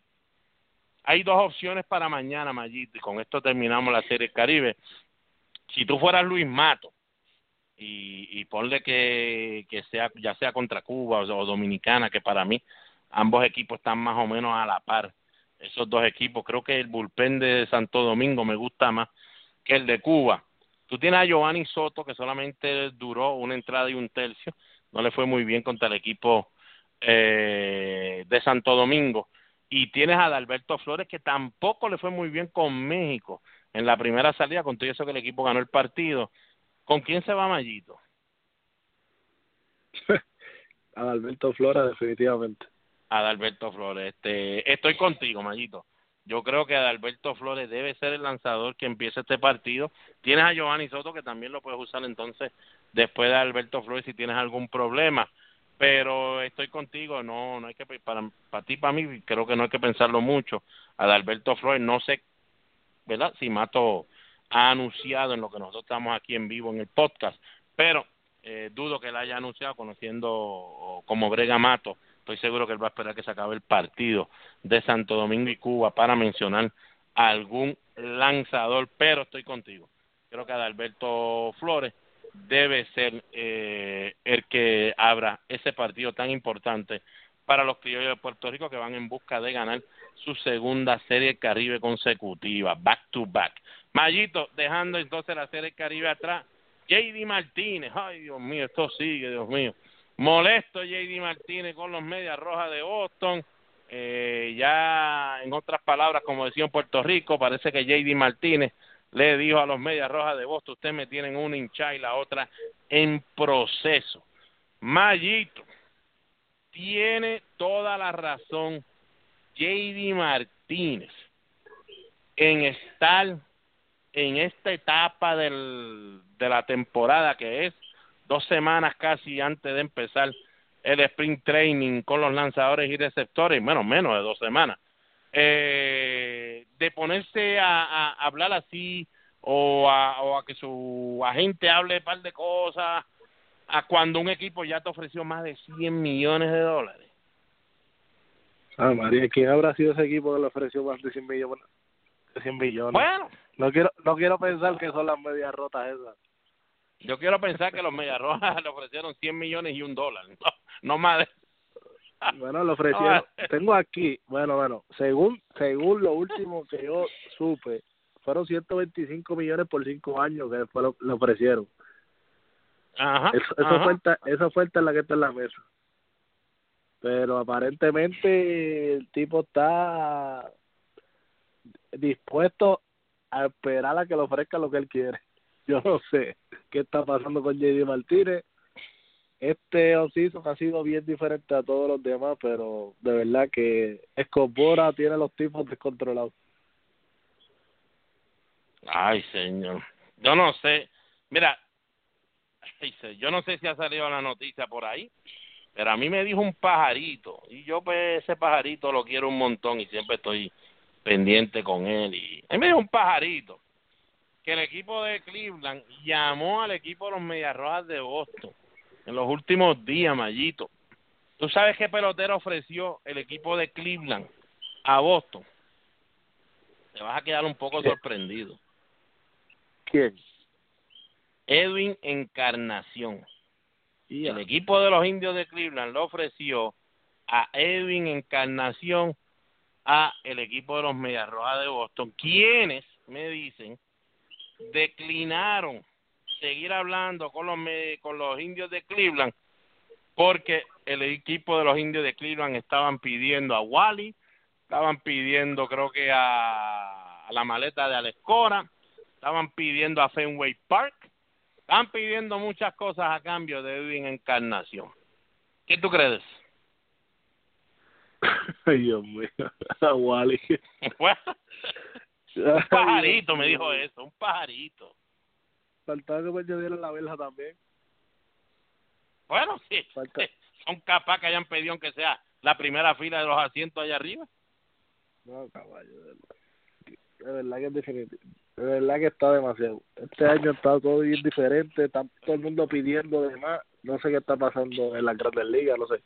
hay dos opciones para mañana, Mayito, y con esto terminamos la Serie Caribe. Si tú fueras Luis Mato, y, y ponle que, que sea ya sea contra Cuba o, Dominicana, que para mí ambos equipos están más o menos a la par. Esos dos equipos, creo que el bullpen de Santo Domingo me gusta más que el de Cuba. Tú tienes a Giovanni Soto, que solamente duró una entrada y un tercio, no le fue muy bien contra el equipo eh, de Santo Domingo. Y tienes a Alberto Flores, que tampoco le fue muy bien con México en la primera salida, con todo eso que el equipo ganó el partido. ¿Con quién se va Mayito? Adalberto Flores, definitivamente. Adalberto Flores. Este, estoy contigo, Mayito. Yo creo que Adalberto Flores debe ser el lanzador que empiece este partido. Tienes a Giovanni Soto que también lo puedes usar entonces después de Alberto Flores si tienes algún problema. Pero estoy contigo, no no hay que para para ti para mí creo que no hay que pensarlo mucho. Adalberto Flores no sé, ¿verdad? Si Mato ha anunciado en lo que nosotros estamos aquí en vivo en el podcast, pero eh, dudo que él haya anunciado conociendo como Brega Mato estoy seguro que él va a esperar que se acabe el partido de Santo Domingo y Cuba para mencionar algún lanzador, pero estoy contigo. Creo que Adalberto Flores debe ser eh, el que abra ese partido tan importante para los criollos de Puerto Rico que van en busca de ganar su segunda serie Caribe consecutiva, back to back. Mayito, dejando entonces la serie Caribe atrás, JD Martínez, ay Dios mío, esto sigue, Dios mío. Molesto JD Martínez con los Medias Rojas de Boston. Eh, ya en otras palabras, como decía en Puerto Rico, parece que JD Martínez le dijo a los Medias Rojas de Boston, ustedes me tienen una hincha y la otra en proceso. Mayito, tiene toda la razón JD Martínez en estar en esta etapa del, de la temporada que es dos semanas casi antes de empezar el sprint training con los lanzadores y receptores, bueno, menos de dos semanas, eh, de ponerse a, a hablar así o a, o a que su agente hable un par de cosas a cuando un equipo ya te ofreció más de 100 millones de dólares. Ah, María, ¿quién habrá sido ese equipo que le ofreció más de 100 millones? De 100 millones. Bueno, No quiero, no quiero pensar que son las medias rotas esas. Yo quiero pensar que los Mediarrojas le ofrecieron 100 millones y un dólar, no, no más. Bueno, le ofrecieron. Tengo aquí, bueno, bueno, según según lo último que yo supe, fueron 125 millones por cinco años que después lo, le ofrecieron. Ajá, esa, ajá. oferta, esa oferta es la que está en la mesa. Pero aparentemente el tipo está dispuesto a esperar a que le ofrezca lo que él quiere. Yo no sé qué está pasando con JD Martínez. Este offseason ha sido bien diferente a todos los demás, pero de verdad que Escobora tiene los tipos descontrolados. Ay, señor. Yo no sé. Mira, yo no sé si ha salido la noticia por ahí, pero a mí me dijo un pajarito. Y yo, pues, ese pajarito lo quiero un montón y siempre estoy pendiente con él. Y él me dijo un pajarito que el equipo de Cleveland llamó al equipo de los Medias Rojas de Boston en los últimos días, Mayito. ¿Tú sabes qué pelotero ofreció el equipo de Cleveland a Boston? Te vas a quedar un poco sorprendido. ¿Quién? Edwin Encarnación. Y El equipo de los indios de Cleveland le ofreció a Edwin Encarnación a el equipo de los Medias Rojas de Boston, quienes me dicen declinaron seguir hablando con los con los indios de Cleveland porque el equipo de los indios de Cleveland estaban pidiendo a Wally, estaban pidiendo creo que a, a la maleta de Alex Cora, estaban pidiendo a Fenway Park, estaban pidiendo muchas cosas a cambio de Edwin Encarnación. ¿Qué tú crees? Ay, Dios mío. A Wally. Un pajarito me dijo eso, un pajarito. Faltaba que me añadieran la verja también. Bueno, sí, Falta- son capaz que hayan pedido aunque sea la primera fila de los asientos allá arriba. No, caballo, de verdad. Que es definitivo. De verdad que está demasiado. Este año está todo bien diferente. Está todo el mundo pidiendo de más. No sé qué está pasando en las grandes ligas, no sé.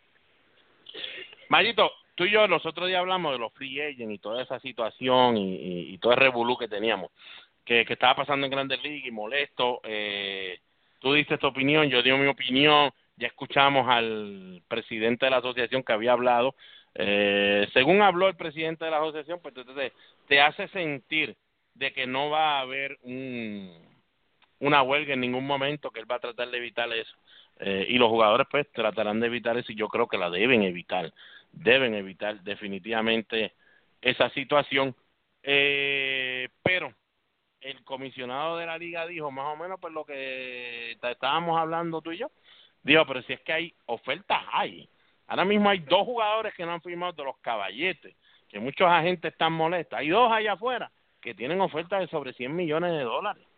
Mayito, tú y yo los otros días hablamos de los free agents y toda esa situación y, y, y todo el revolú que teníamos, que, que estaba pasando en Grandes Ligas y molesto. Eh, tú diste tu opinión, yo di mi opinión, ya escuchamos al presidente de la asociación que había hablado. Eh, según habló el presidente de la asociación, pues entonces te hace sentir de que no va a haber un, una huelga en ningún momento, que él va a tratar de evitar eso. Eh, y los jugadores pues tratarán de evitar eso y yo creo que la deben evitar deben evitar definitivamente esa situación. Eh, pero el comisionado de la liga dijo más o menos por lo que estábamos hablando tú y yo. Dijo pero si es que hay ofertas hay. Ahora mismo hay dos jugadores que no han firmado de los caballetes que muchos agentes están molestos. Hay dos allá afuera que tienen ofertas de sobre 100 millones de dólares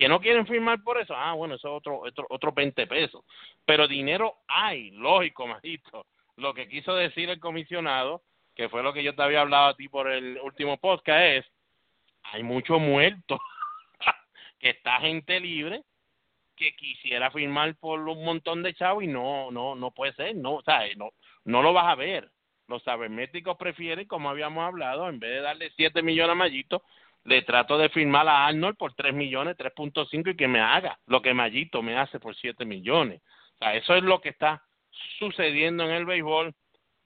que no quieren firmar por eso, ah, bueno, eso es otro, otro, otro 20 pesos. Pero dinero hay, lógico, majito. Lo que quiso decir el comisionado, que fue lo que yo te había hablado a ti por el último podcast, es, hay mucho muerto, que está gente libre, que quisiera firmar por un montón de chavos y no, no, no puede ser, no, o sea, no, no lo vas a ver. Los sabermétricos prefieren, como habíamos hablado, en vez de darle 7 millones a Mayito, le trato de firmar a Arnold por 3 millones, 3.5 y que me haga lo que Mayito me hace por 7 millones. O sea, eso es lo que está sucediendo en el béisbol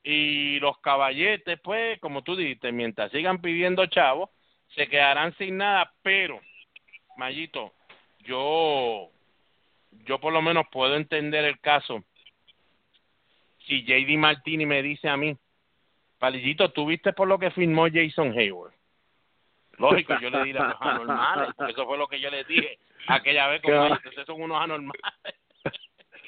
y los caballetes, pues, como tú dijiste, mientras sigan pidiendo chavos, se quedarán sin nada, pero, Mayito, yo, yo por lo menos puedo entender el caso si JD Martini me dice a mí, Palillito, ¿tú viste por lo que firmó Jason Hayward? Lógico, yo le diré a los anormales, eso fue lo que yo les dije aquella vez, como Claro. ustedes son unos anormales.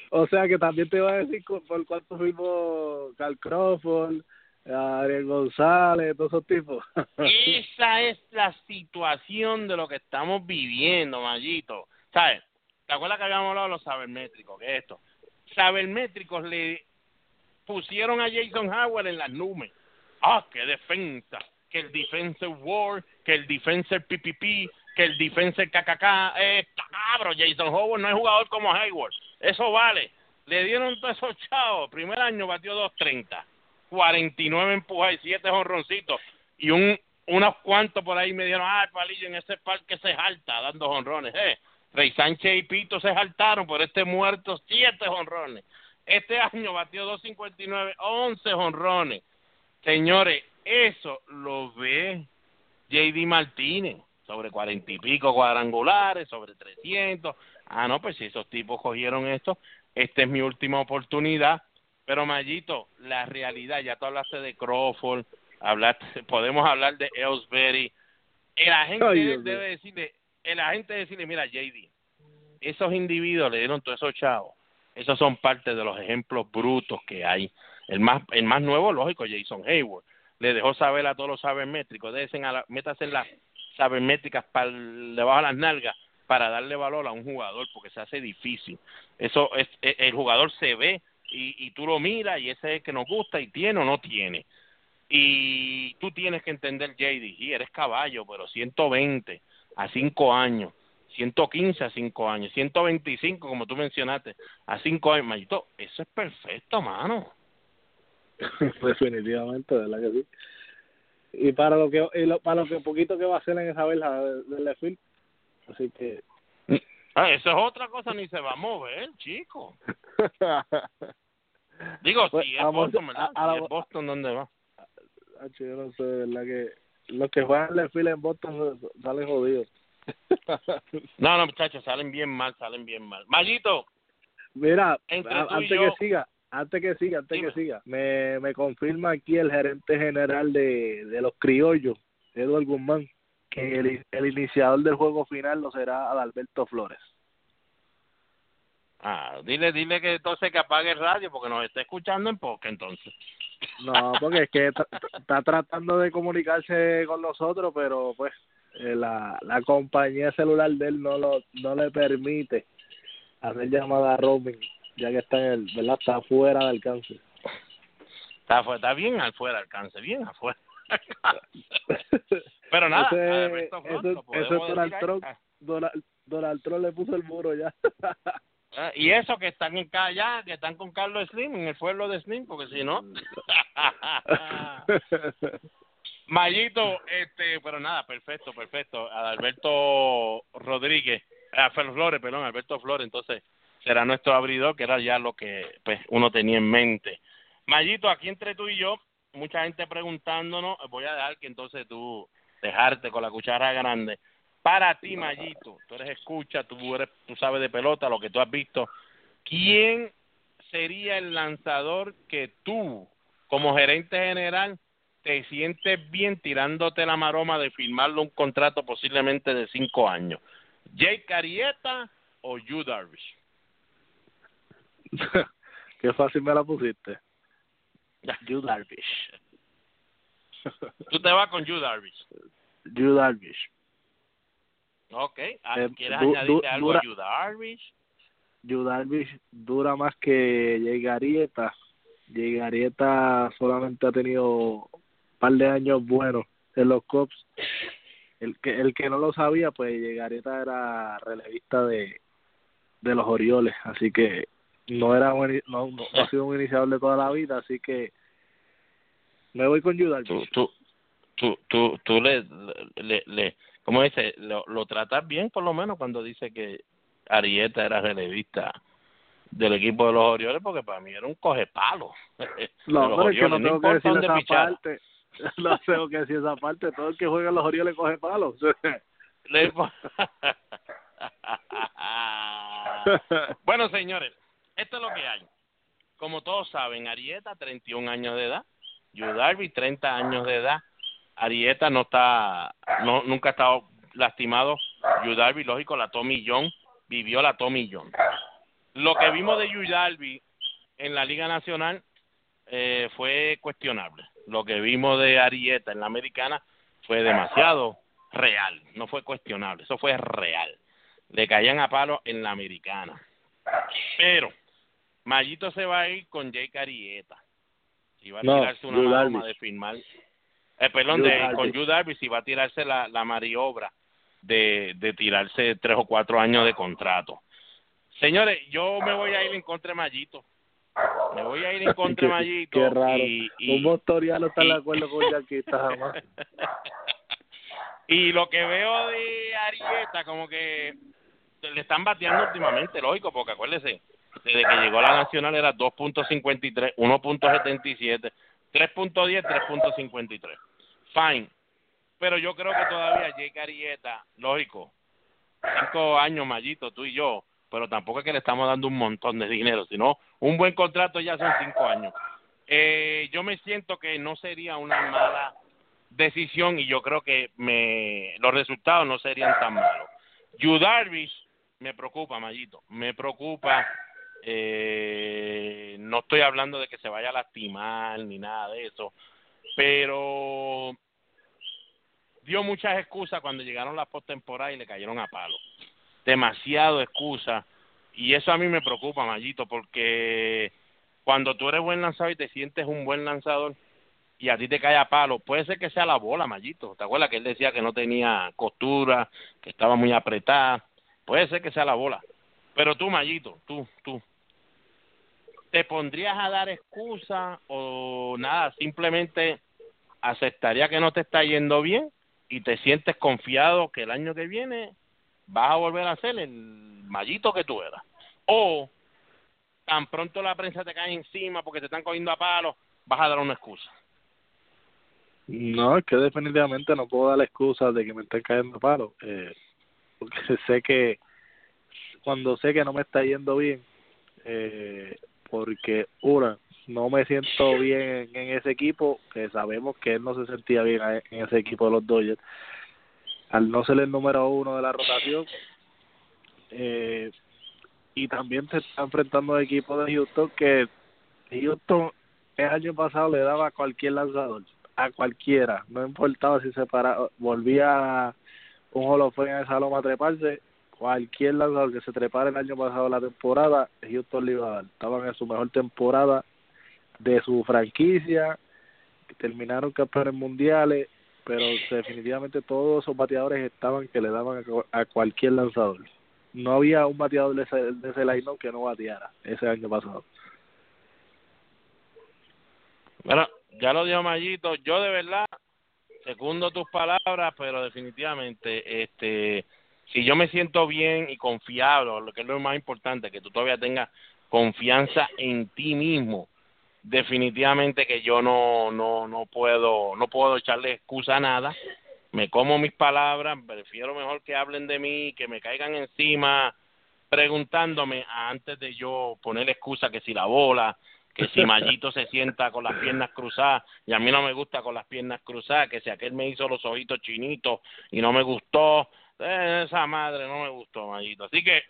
O sea que también te iba a decir por cuánto firmó Carl Crawford, Ariel González, todos esos tipos. Esa es la situación de lo que estamos viviendo, Mayito. ¿Sabes? ¿Te acuerdas que habíamos hablado de los sabermétricos? ¿Qué es esto? Sabermétricos le pusieron a Jason Howard en las nubes. ¡Ah, qué defensa! Que el defensive war, que el defensive PPP, que el defensive KKK. Eh, cabro, Jason Howard no es jugador como Hayward. Eso vale. Le dieron todos esos chavos. Primer año batió 230. 49 empujas y 7 honroncitos. Y un unos cuantos por ahí me dieron, ah, palillo, en ese parque se jalta dando honrones. Eh, Rey Sánchez y Pito se jaltaron por este muerto, siete honrones. Este año batió 259, 11 honrones. Señores, eso lo ve JD Martínez, sobre cuarenta y pico cuadrangulares, sobre 300. Ah, no, pues si esos tipos cogieron esto, esta es mi última oportunidad. Pero Mayito, la realidad, ya tú hablaste de Crawford, hablaste, podemos hablar de Ellsbury. El agente debe decirle, el agente debe decirle, mira, JD, esos individuos le dieron todos esos chavos. Esos son parte de los ejemplos brutos que hay. El más, el más nuevo, lógico, Jason Hayward. Le dejó saber a todos los sabermétricos, métase en, métase en las sabermétricas para debajo de las nalgas para darle valor a un jugador porque se hace difícil. Eso es, e, el jugador se ve y, y tú lo miras y ese es el que nos gusta y tiene o no tiene. Y tú tienes que entender, JD, y eres caballo, pero 120 a 5 años, 115 a 5 años, 125, como tú mencionaste, a 5 años, Mayito, eso es perfecto, mano. Definitivamente, ¿verdad que sí? Y para lo que y lo, para lo que poquito que va a hacer en esa vela del de así que ah, eso es otra cosa, ni se va a mover, chico. Digo, pues, si es Boston, ¿verdad? A, si es Boston, ¿dónde va? yo no sé, ¿verdad? Que los que juegan la fila en Boston salen jodidos. no, no, muchachos, salen bien mal, salen bien mal. Mayito. Mira, antes que siga, antes que siga, antes que siga, me, me confirma aquí el gerente general de, de los criollos, Eduardo Guzmán, que el, el iniciador del juego final lo será Adalberto Flores. Ah, dile, dile que entonces que apague el radio porque nos está escuchando en poca entonces. No, porque es que está tratando de comunicarse con nosotros, pero pues eh, la, la compañía celular de él no lo no le permite hacer llamada a roaming, ya que está en el, ¿verdad? Está fuera de alcance. Está, está bien afuera alcance, bien afuera. pero nada, ese, eso, eso es Donald Trump, Donald, Donald Trump le puso el muro ya. Ah, y eso que están en ya, que están con Carlos Slim, en el pueblo de Slim, porque si no. Mayito, este, pero nada, perfecto, perfecto. Alberto Rodríguez, a Flores, perdón, Alberto Flores, entonces será nuestro abridor, que era ya lo que pues uno tenía en mente. Mayito, aquí entre tú y yo, mucha gente preguntándonos, voy a dejar que entonces tú dejarte con la cuchara grande para ti, Mayito, tú eres escucha, tú, eres, tú sabes de pelota, lo que tú has visto, ¿quién sería el lanzador que tú, como gerente general, te sientes bien tirándote la maroma de firmarle un contrato posiblemente de cinco años? ¿Jake Carieta o Yu Darvish? Qué fácil me la pusiste. Yu Darvish. Tú te vas con Yu Darvish. Yu Darvish. Ok, ah, eh, ¿quieres añadirle algo a Darvish? Darvish dura más que Jay Garieta. solamente ha tenido un par de años buenos en los Cops. El que, el que no lo sabía, pues Garieta era relevista de, de los Orioles, así que no era no, no, ha sido un iniciador de toda la vida, así que me voy con Darvish. Tú, tú, tú, tú, le, le, le como dice, lo, lo tratas bien por lo menos cuando dice que Arieta era relevista del equipo de los Orioles porque para mí era un coge palo. No, pero es que no tengo que decir esa parte. No tengo que decir esa parte. Todo el que juega en los Orioles coge palos. bueno, señores, esto es lo que hay. Como todos saben, Arieta, 31 años de edad. Yudarbi, 30 años de edad. Arieta no está, no, nunca ha estado lastimado. Yudarbi, lógico, la Tommy John, vivió la Tommy John. Lo que vimos de Yudarbi en la Liga Nacional eh, fue cuestionable. Lo que vimos de Arieta en la Americana fue demasiado real, no fue cuestionable, eso fue real. Le caían a palo en la Americana. Pero Mayito se va a ir con Jake Arieta. Si va a tirarse una de firmar eh, perdón, Yu de, con Yu Darvish si va a tirarse la, la maniobra de, de tirarse tres o cuatro años de contrato. Señores, yo me voy a ir en contra de Mayito. Me voy a ir en contra de Qué- Mayito. Qué raro. Y, y- Un bostoriano está y- de acuerdo con Yanquista jamás. y lo que veo de Arieta, como que le están bateando últimamente, lógico, porque acuérdese, desde que llegó a la Nacional era 2.53, 1.77, 3.10, 3.53. Fine. Pero yo creo que todavía Jake Arieta, lógico, cinco años, Mayito, tú y yo, pero tampoco es que le estamos dando un montón de dinero, sino un buen contrato ya son cinco años. Eh, yo me siento que no sería una mala decisión y yo creo que me los resultados no serían tan malos. Yu Darvish me preocupa, Mayito, me preocupa. Eh, no estoy hablando de que se vaya a lastimar ni nada de eso, pero dio muchas excusas cuando llegaron las postemporadas y le cayeron a palo. Demasiado excusa y eso a mí me preocupa, Mayito, porque cuando tú eres buen lanzador y te sientes un buen lanzador y a ti te cae a palo, puede ser que sea la bola, Mayito. ¿Te acuerdas que él decía que no tenía costura, que estaba muy apretada? Puede ser que sea la bola. Pero tú, Mayito, tú, tú, ¿te pondrías a dar excusa o nada? Simplemente aceptaría que no te está yendo bien y te sientes confiado que el año que viene vas a volver a ser el Mayito que tú eras. O tan pronto la prensa te cae encima porque te están cogiendo a palos, vas a dar una excusa. No, es que definitivamente no puedo dar la excusa de que me estén cayendo palos. Eh, porque sé que cuando sé que no me está yendo bien, eh, porque una, no me siento bien en, ese equipo, que sabemos que él no se sentía bien en ese equipo de los Dodgers, al no ser el número uno de la rotación, eh, y también se está enfrentando al equipo de Houston que Houston el año pasado le daba a cualquier lanzador, a cualquiera, no importaba si se para, volvía un holofén en esa loma a treparse, cualquier lanzador que se trepara el año pasado la temporada, Houston le iba. Estaban en su mejor temporada de su franquicia, terminaron campeones mundiales, pero definitivamente todos esos bateadores estaban que le daban a, cualquier lanzador. No había un bateador de ese, de ese line que no bateara ese año pasado. Bueno, ya lo dijo Mayito, yo de verdad segundo tus palabras, pero definitivamente, este, si yo me siento bien y confiado, lo que es lo más importante, que tú todavía tengas confianza en ti mismo, definitivamente que yo no, no, no puedo, no puedo echarle excusa a nada. Me como mis palabras, prefiero mejor que hablen de mí, que me caigan encima preguntándome antes de yo poner excusa que si la bola, que si Mayito se sienta con las piernas cruzadas y a mí no me gusta con las piernas cruzadas, que si aquel me hizo los ojitos chinitos y no me gustó, eh, esa madre no me gustó, Mayito. Así que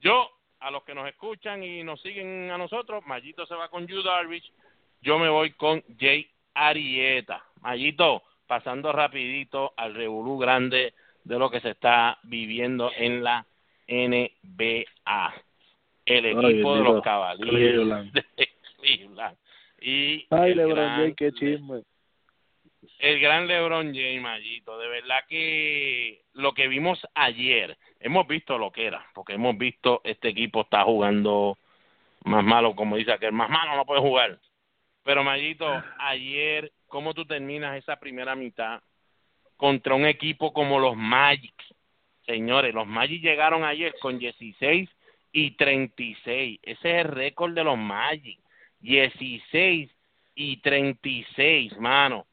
yo, a los que nos escuchan y nos siguen a nosotros, Mayito se va con Yu Darvish, yo me voy con Jay Arieta. Mayito, pasando rapidito al revolú grande de lo que se está viviendo en la NBA. El Ay, equipo de los de Cleveland. Y Ay, LeBron James, qué chisme. El gran LeBron James, Mayito, de verdad que lo que vimos ayer, hemos visto lo que era, porque hemos visto este equipo está jugando más malo, como dice aquel, más malo no puede jugar. Pero Mayito, ayer, ¿cómo tú terminas esa primera mitad contra un equipo como los Magic? Señores, los Magic llegaron ayer con 16 y 36. Ese es el récord de los Magic. 16 y 36, mano.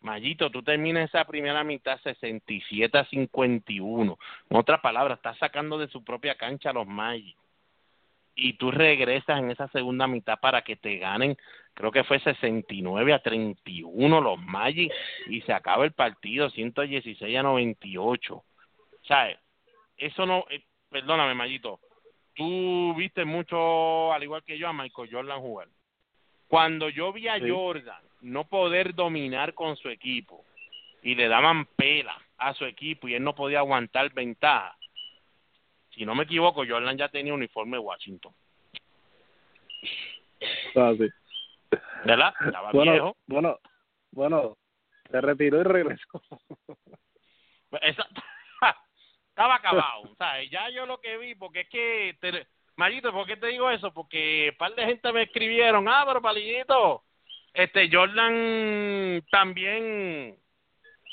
Mayito, tú terminas esa primera mitad 67 a 51. En otras palabras, estás sacando de su propia cancha a los Magic. Y tú regresas en esa segunda mitad para que te ganen, creo que fue 69 a 31 los Magic y se acaba el partido 116 a 98. ¿Sabes? Eso no, eh, perdóname, Mayito, tú viste mucho, al igual que yo, a Michael Jordan jugar. Cuando yo vi a Sí. Jordan no poder dominar con su equipo y le daban pela a su equipo y él no podía aguantar ventaja, si no me equivoco, Jordan ya tenía uniforme de Washington, Ah, sí. ¿verdad? Estaba Bueno, viejo. bueno, bueno, Se retiró y regresó. Esa- estaba acabado, ¿sabes? Ya yo lo que vi, porque es que, te, Mayito, ¿por qué te digo eso? Porque un par de gente me escribieron, ah, pero Palillito, este Jordan también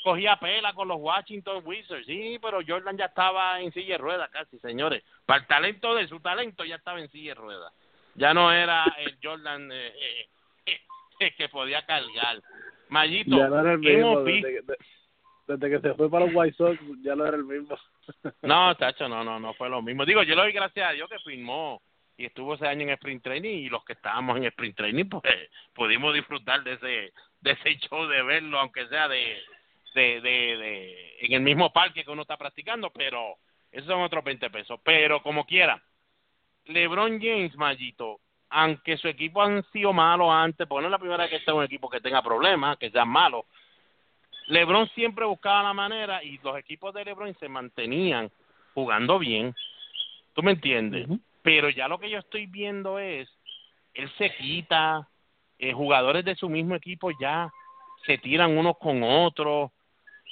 cogía pela con los Washington Wizards, sí, pero Jordan ya estaba en silla de ruedas casi, señores. Para el talento de su talento ya estaba en silla de ruedas. Ya no era el Jordan eh, eh, eh, que podía cargar. Mayito, ya no era el ¿qué mismo. que- desde que se fue para los White Sox, ya no era el mismo. No, tacho, no, no, no fue lo mismo. Digo, yo le doy gracias a Dios que firmó y estuvo ese año en Sprint Training y los que estábamos en Sprint Training, pues pudimos disfrutar de ese de ese show de verlo, aunque sea de de, de, en el mismo parque que uno está practicando, pero esos son otros 20 pesos. Pero como quiera, LeBron James, Mallito, aunque su equipo han sido malos antes, porque no es la primera vez que está un equipo que tenga problemas, que sean malos, LeBron siempre buscaba la manera y los equipos de LeBron se mantenían jugando bien. ¿Tú me entiendes? Pero ya lo que yo estoy viendo es, él se quita, eh, jugadores de su mismo equipo ya se tiran unos con otros.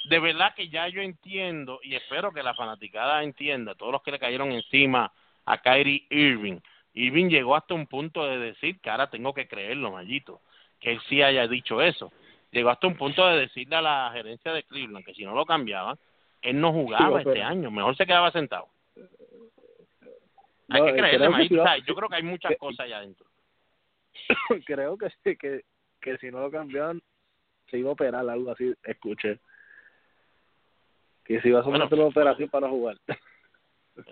De verdad que ya yo entiendo y espero que la fanaticada entienda, todos los que le cayeron encima a Kyrie Irving. Irving llegó hasta un punto de decir que ahora tengo que creerlo, Mallito, que él sí haya dicho eso llegó hasta un punto de decirle a la gerencia de Cleveland que si no lo cambiaban, él no jugaba Sí, este año, mejor se quedaba sentado. Hay No, que eh, creerle, sí va- ¿sabes? Yo creo que hay muchas que- cosas allá adentro. Creo que sí, que, que si no lo cambiaban, se iba a operar, algo así, escuché. Que se iba a Bueno. someter una operación para jugar.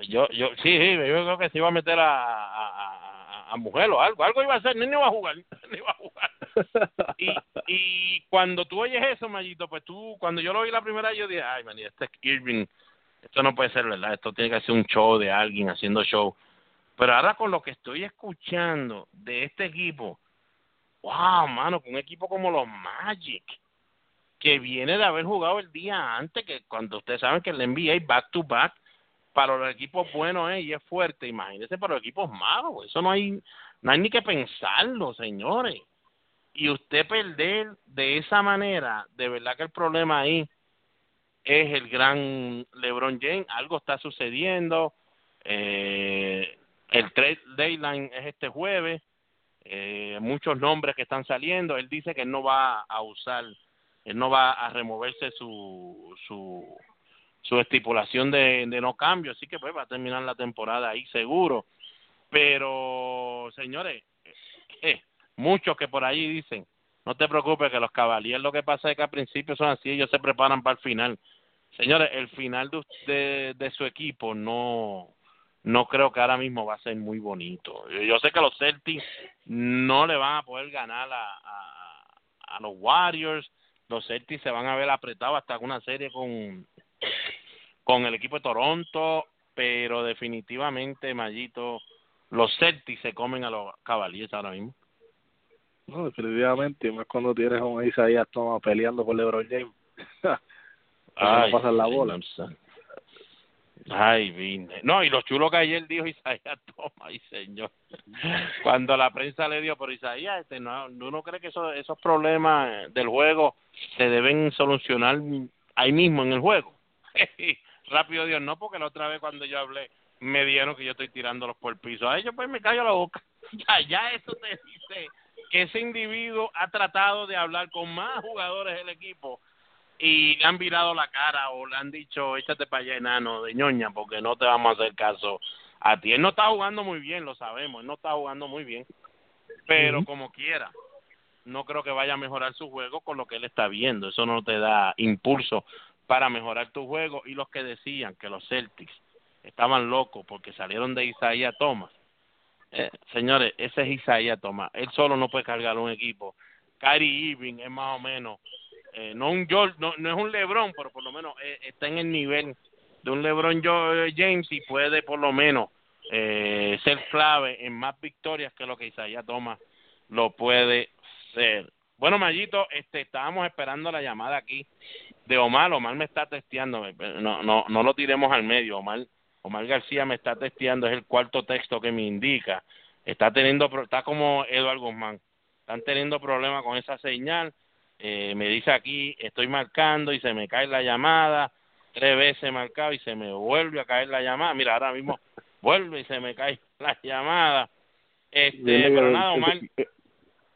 Yo, yo, sí, sí, yo creo que se iba a meter a, a, a, a mujer o algo, algo iba a hacer, ni iba a jugar, ni iba a jugar. Y, y cuando tú oyes eso, Mayito, pues tú, cuando yo lo oí la primera yo dije, ay, man, este Irving, esto no puede ser verdad, esto tiene que ser un show de alguien haciendo show. Pero ahora con lo que estoy escuchando de este equipo, wow, mano, con un equipo como los Magic, que viene de haber jugado el día antes, que cuando ustedes saben que el NBA back to back, para los equipos buenos es y es fuerte, imagínense para los equipos malos, eso no hay, no hay ni que pensarlo, señores. Y usted perder de esa manera, de verdad que el problema ahí es el gran LeBron James, algo está sucediendo, eh, el trade deadline es este jueves, eh, muchos nombres que están saliendo, él dice que no va a usar, él no va a removerse su, su, su estipulación de, de no cambio, así que pues va a terminar la temporada ahí seguro. Pero, señores, eh, muchos que por ahí dicen, no te preocupes que los caballeros lo que pasa es que al principio son así, ellos se preparan para el final. Señores, el final de, de, de su equipo no no creo que ahora mismo va a ser muy bonito. Yo, sé que los Celtics no le van a poder ganar a, a, a los Warriors. Los Celtics se van a ver apretados hasta una serie con, con el equipo de Toronto, pero definitivamente, Mayito, los Celtics se comen a los Cavaliers ahora mismo. No, definitivamente, más cuando tienes a un Isaías Thomas peleando por LeBron James. Para no pasar la bola. Ay, vine. No, y lo chulo que ayer dijo Isaías Thomas, ay, señor. Cuando la prensa le dio, por Isaías, este, no, uno cree que esos, esos problemas del juego se deben solucionar ahí mismo en el juego. Rápido Dios, no, porque la otra vez cuando yo hablé me dieron que yo estoy tirándolos por el piso. A ellos pues me callo la boca. Ya, ya eso te dice que ese individuo ha tratado de hablar con más jugadores del equipo y le han virado la cara o le han dicho échate para allá enano de ñoña porque no te vamos a hacer caso a ti. Él no está jugando muy bien, lo sabemos, él no está jugando muy bien, pero como quiera, no creo que vaya a mejorar su juego con lo que él está viendo, eso no te da impulso para mejorar tu juego y los que decían que los Celtics estaban locos porque salieron de Isaías Thomas. Eh, señores, ese es Isaías Thomas, él solo no puede cargar un equipo. Kyrie Irving es más o menos eh, no un George, no, no es un LeBron, pero por lo menos eh, está en el nivel de un LeBron Jo- James y puede por lo menos eh, ser clave en más victorias que lo que Isaías Thomas lo puede ser. Bueno, Mayito, este, estábamos esperando la llamada aquí de Omar. Omar me está testeando, no, no, no lo tiremos al medio, Omar. Omar García me está testeando, es el cuarto texto que me indica. Está teniendo, está como Eduardo Guzmán, están teniendo problemas con esa señal Eh, me dice aquí, estoy marcando y se me cae la llamada. Tres veces he marcado y se me vuelve a caer la llamada. Mira, ahora mismo vuelve y se me cae la llamada. Este, Dile pero nada, Omar.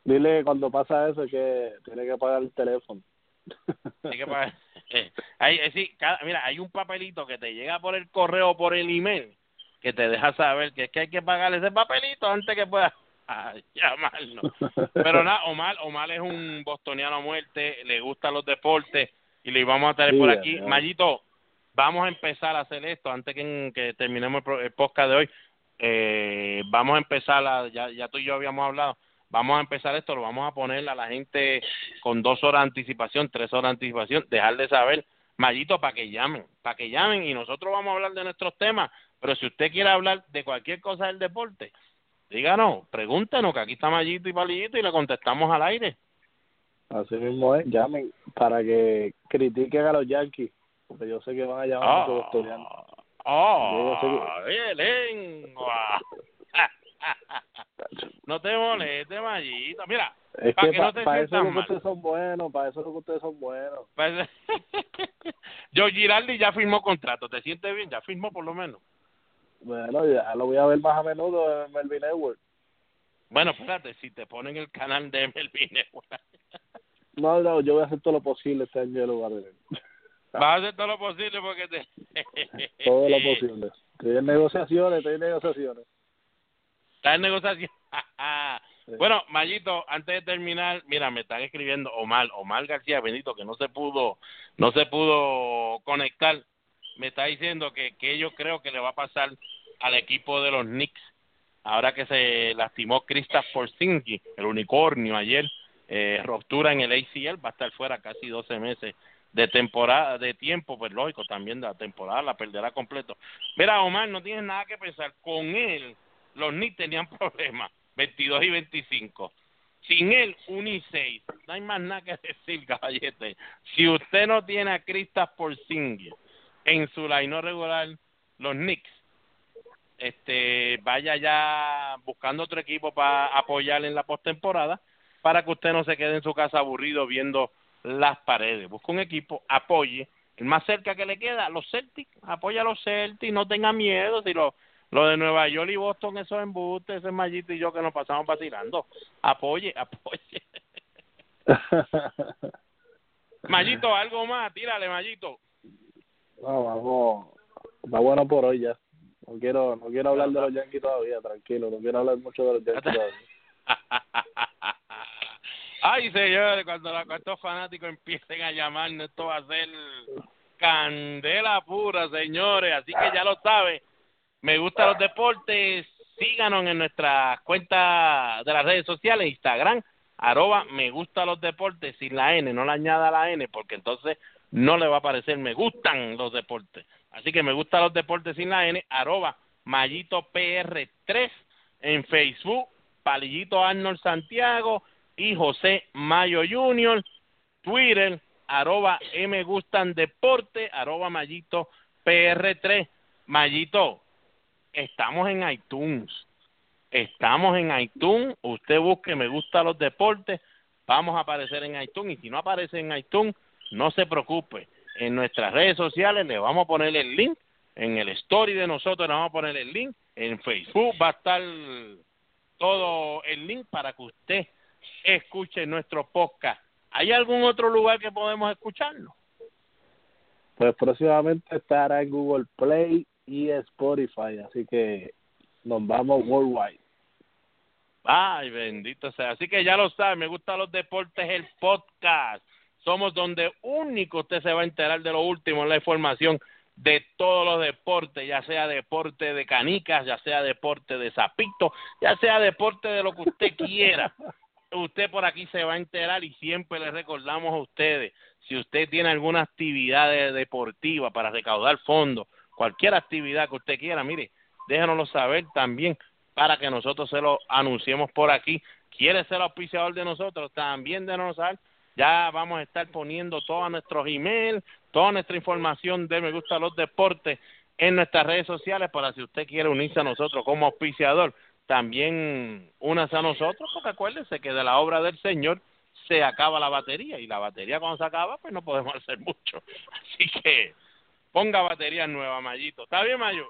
Dile que cuando pasa eso que tiene que pagar el teléfono. Hay que pagar. Hay, sí, cada- mira, hay un papelito que te llega por el correo o por el email que te deja saber que es que hay que pagar ese papelito antes que puedas ah, llamarnos. Pero nada, Omar, Omar es un bostoniano a muerte, le gustan los deportes y le vamos a tener Sí, por aquí. ya. Mayito, vamos a empezar a hacer esto antes que, que terminemos el, el podcast de hoy. Eh, vamos a empezar, a, ya, ya tú y yo habíamos hablado, vamos a empezar esto, lo vamos a poner a la gente con dos horas de anticipación, tres horas de anticipación, dejar de saber, Mayito, para que llamen, para que llamen y nosotros vamos a hablar de nuestros temas, pero si usted quiere hablar de cualquier cosa del deporte, díganos, pregúntenos, que aquí está Mayito y Palillito y le contestamos al aire. Así mismo es, llamen para que critiquen a los Yankees, porque yo sé que van a llamar Ah. muchos bostonianos. ¡Oh! Yo sé ¡Oye, lengua! no te molestes, Mayito. Mira, Es Pa' que que no te para eso es lo que ustedes son buenos, para eso es lo que ustedes son buenos. Joe Girardi ya firmó contrato. ¿Te sientes bien? Ya firmó por lo menos. Bueno, ya lo voy a ver más a menudo en Melvin Edwards. Bueno, espérate, si te ponen el canal de Melvin Edwards, No, no, yo voy a hacer todo lo posible este año en lugar de él. vas a hacer todo lo posible porque te... Todo lo posible. Estoy en negociaciones, estoy en negociaciones. Está en negociación. Sí. bueno, Mayito, antes de terminar, mira, me están escribiendo Omar, Omar García Benito, que no se pudo, no se pudo conectar, me está diciendo que, que yo creo que le va a pasar al equipo de los Knicks, ahora que se lastimó Kristaps Porzingis, el unicornio ayer, eh, ruptura en el ACL, va a estar fuera casi 12 meses de temporada, de tiempo, pues lógico, también de la temporada, la perderá completo. Mira, Omar, no tienes nada que pensar, con él los Knicks tenían problemas, 22 y 25. Sin él, 1 y 6. No hay más nada que decir, caballete. Si usted no tiene a Kristaps Porzingis en su line regular, los Knicks, este, vaya ya buscando otro equipo para apoyar en la postemporada, para que usted no se quede en su casa aburrido viendo las paredes. Busca un equipo, apoye. El más cerca que le queda, los Celtics, apoya a los Celtics, no tenga miedo. Si lo, lo de Nueva York y Boston, esos embustes, ese Mayito y yo que nos pasamos vacilando. Apoye, apoye. Mayito, algo más, tírale, Mayito. No, vamos. Está bueno por hoy ya. No quiero, no quiero hablar de los Yankees todavía, tranquilo. No quiero hablar mucho de los Yankees todavía. Ay, señores, cuando, la, cuando estos fanáticos empiecen a llamarnos, esto va a ser candela pura, señores. Así que ya lo sabe. Me gustan los deportes. Síganos en nuestras cuentas de las redes sociales, Instagram, arroba me gusta los deportes, sin la N, no le añada la N, porque entonces no le va a aparecer me gustan los deportes. Así que me gustan los deportes sin la N, arroba Mayito PR3 en Facebook, Palillito Arnold Santiago y José Mayo Junior, Twitter, arroba M Gustan Deporte, arroba Mayito PR3. Mayito, estamos en iTunes. Estamos en iTunes. Usted busque Me Gusta los Deportes. Vamos a aparecer en iTunes. Y si no aparece en iTunes, no se preocupe. En nuestras redes sociales le vamos a poner el link. En el story de nosotros le vamos a poner el link. En Facebook va a estar todo el link para que usted escuche nuestro podcast. ¿Hay algún otro lugar que podemos escucharlo? Pues próximamente estará en Google Play y Spotify, así que nos vamos worldwide. Ay, bendito sea. Así que ya lo sabe, me gustan los deportes, el podcast. Somos donde único usted se va a enterar de lo último en la información de todos los deportes, ya sea deporte de canicas, ya sea deporte de zapito, ya sea deporte de lo que usted quiera. Usted por aquí se va a enterar y siempre le recordamos a ustedes, si usted tiene alguna actividad de- deportiva para recaudar fondos, cualquier actividad que usted quiera, mire, déjenoslo saber también para que nosotros se lo anunciemos por aquí. ¿Quiere ser auspiciador de nosotros? También déjenos saber. Ya vamos a estar poniendo todos nuestros emails, toda nuestra información de Me Gusta los Deportes en nuestras redes sociales para si usted quiere unirse a nosotros como auspiciador, también únase a nosotros, porque acuérdese que de la obra del Señor se acaba la batería y la batería cuando se acaba pues no podemos hacer mucho. Así que ponga batería nueva, Mayito. ¿Está bien, Mayo?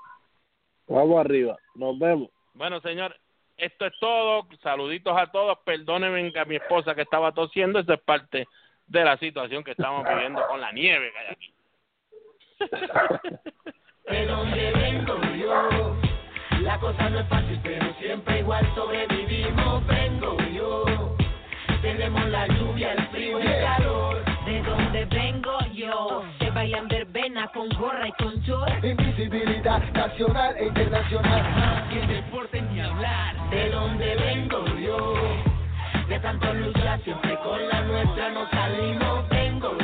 Vamos arriba, nos vemos. Bueno, señor, esto es todo. Saluditos a todos. Perdónenme a mi esposa que estaba tosiendo. Eso es parte de la situación que estamos viviendo con la nieve que hay aquí. De donde vengo yo, la cosa no es fácil, pero siempre igual sobrevivimos. Vengo yo, tenemos la lluvia, el frío y el calor. De donde vengo yo, se bailan verbena con gorra y con short. Invisibilidad nacional e internacional. Y el deporte ni hablar. De donde vengo yo, de tanto luchar siempre con la nuestra nos salimos. Vengo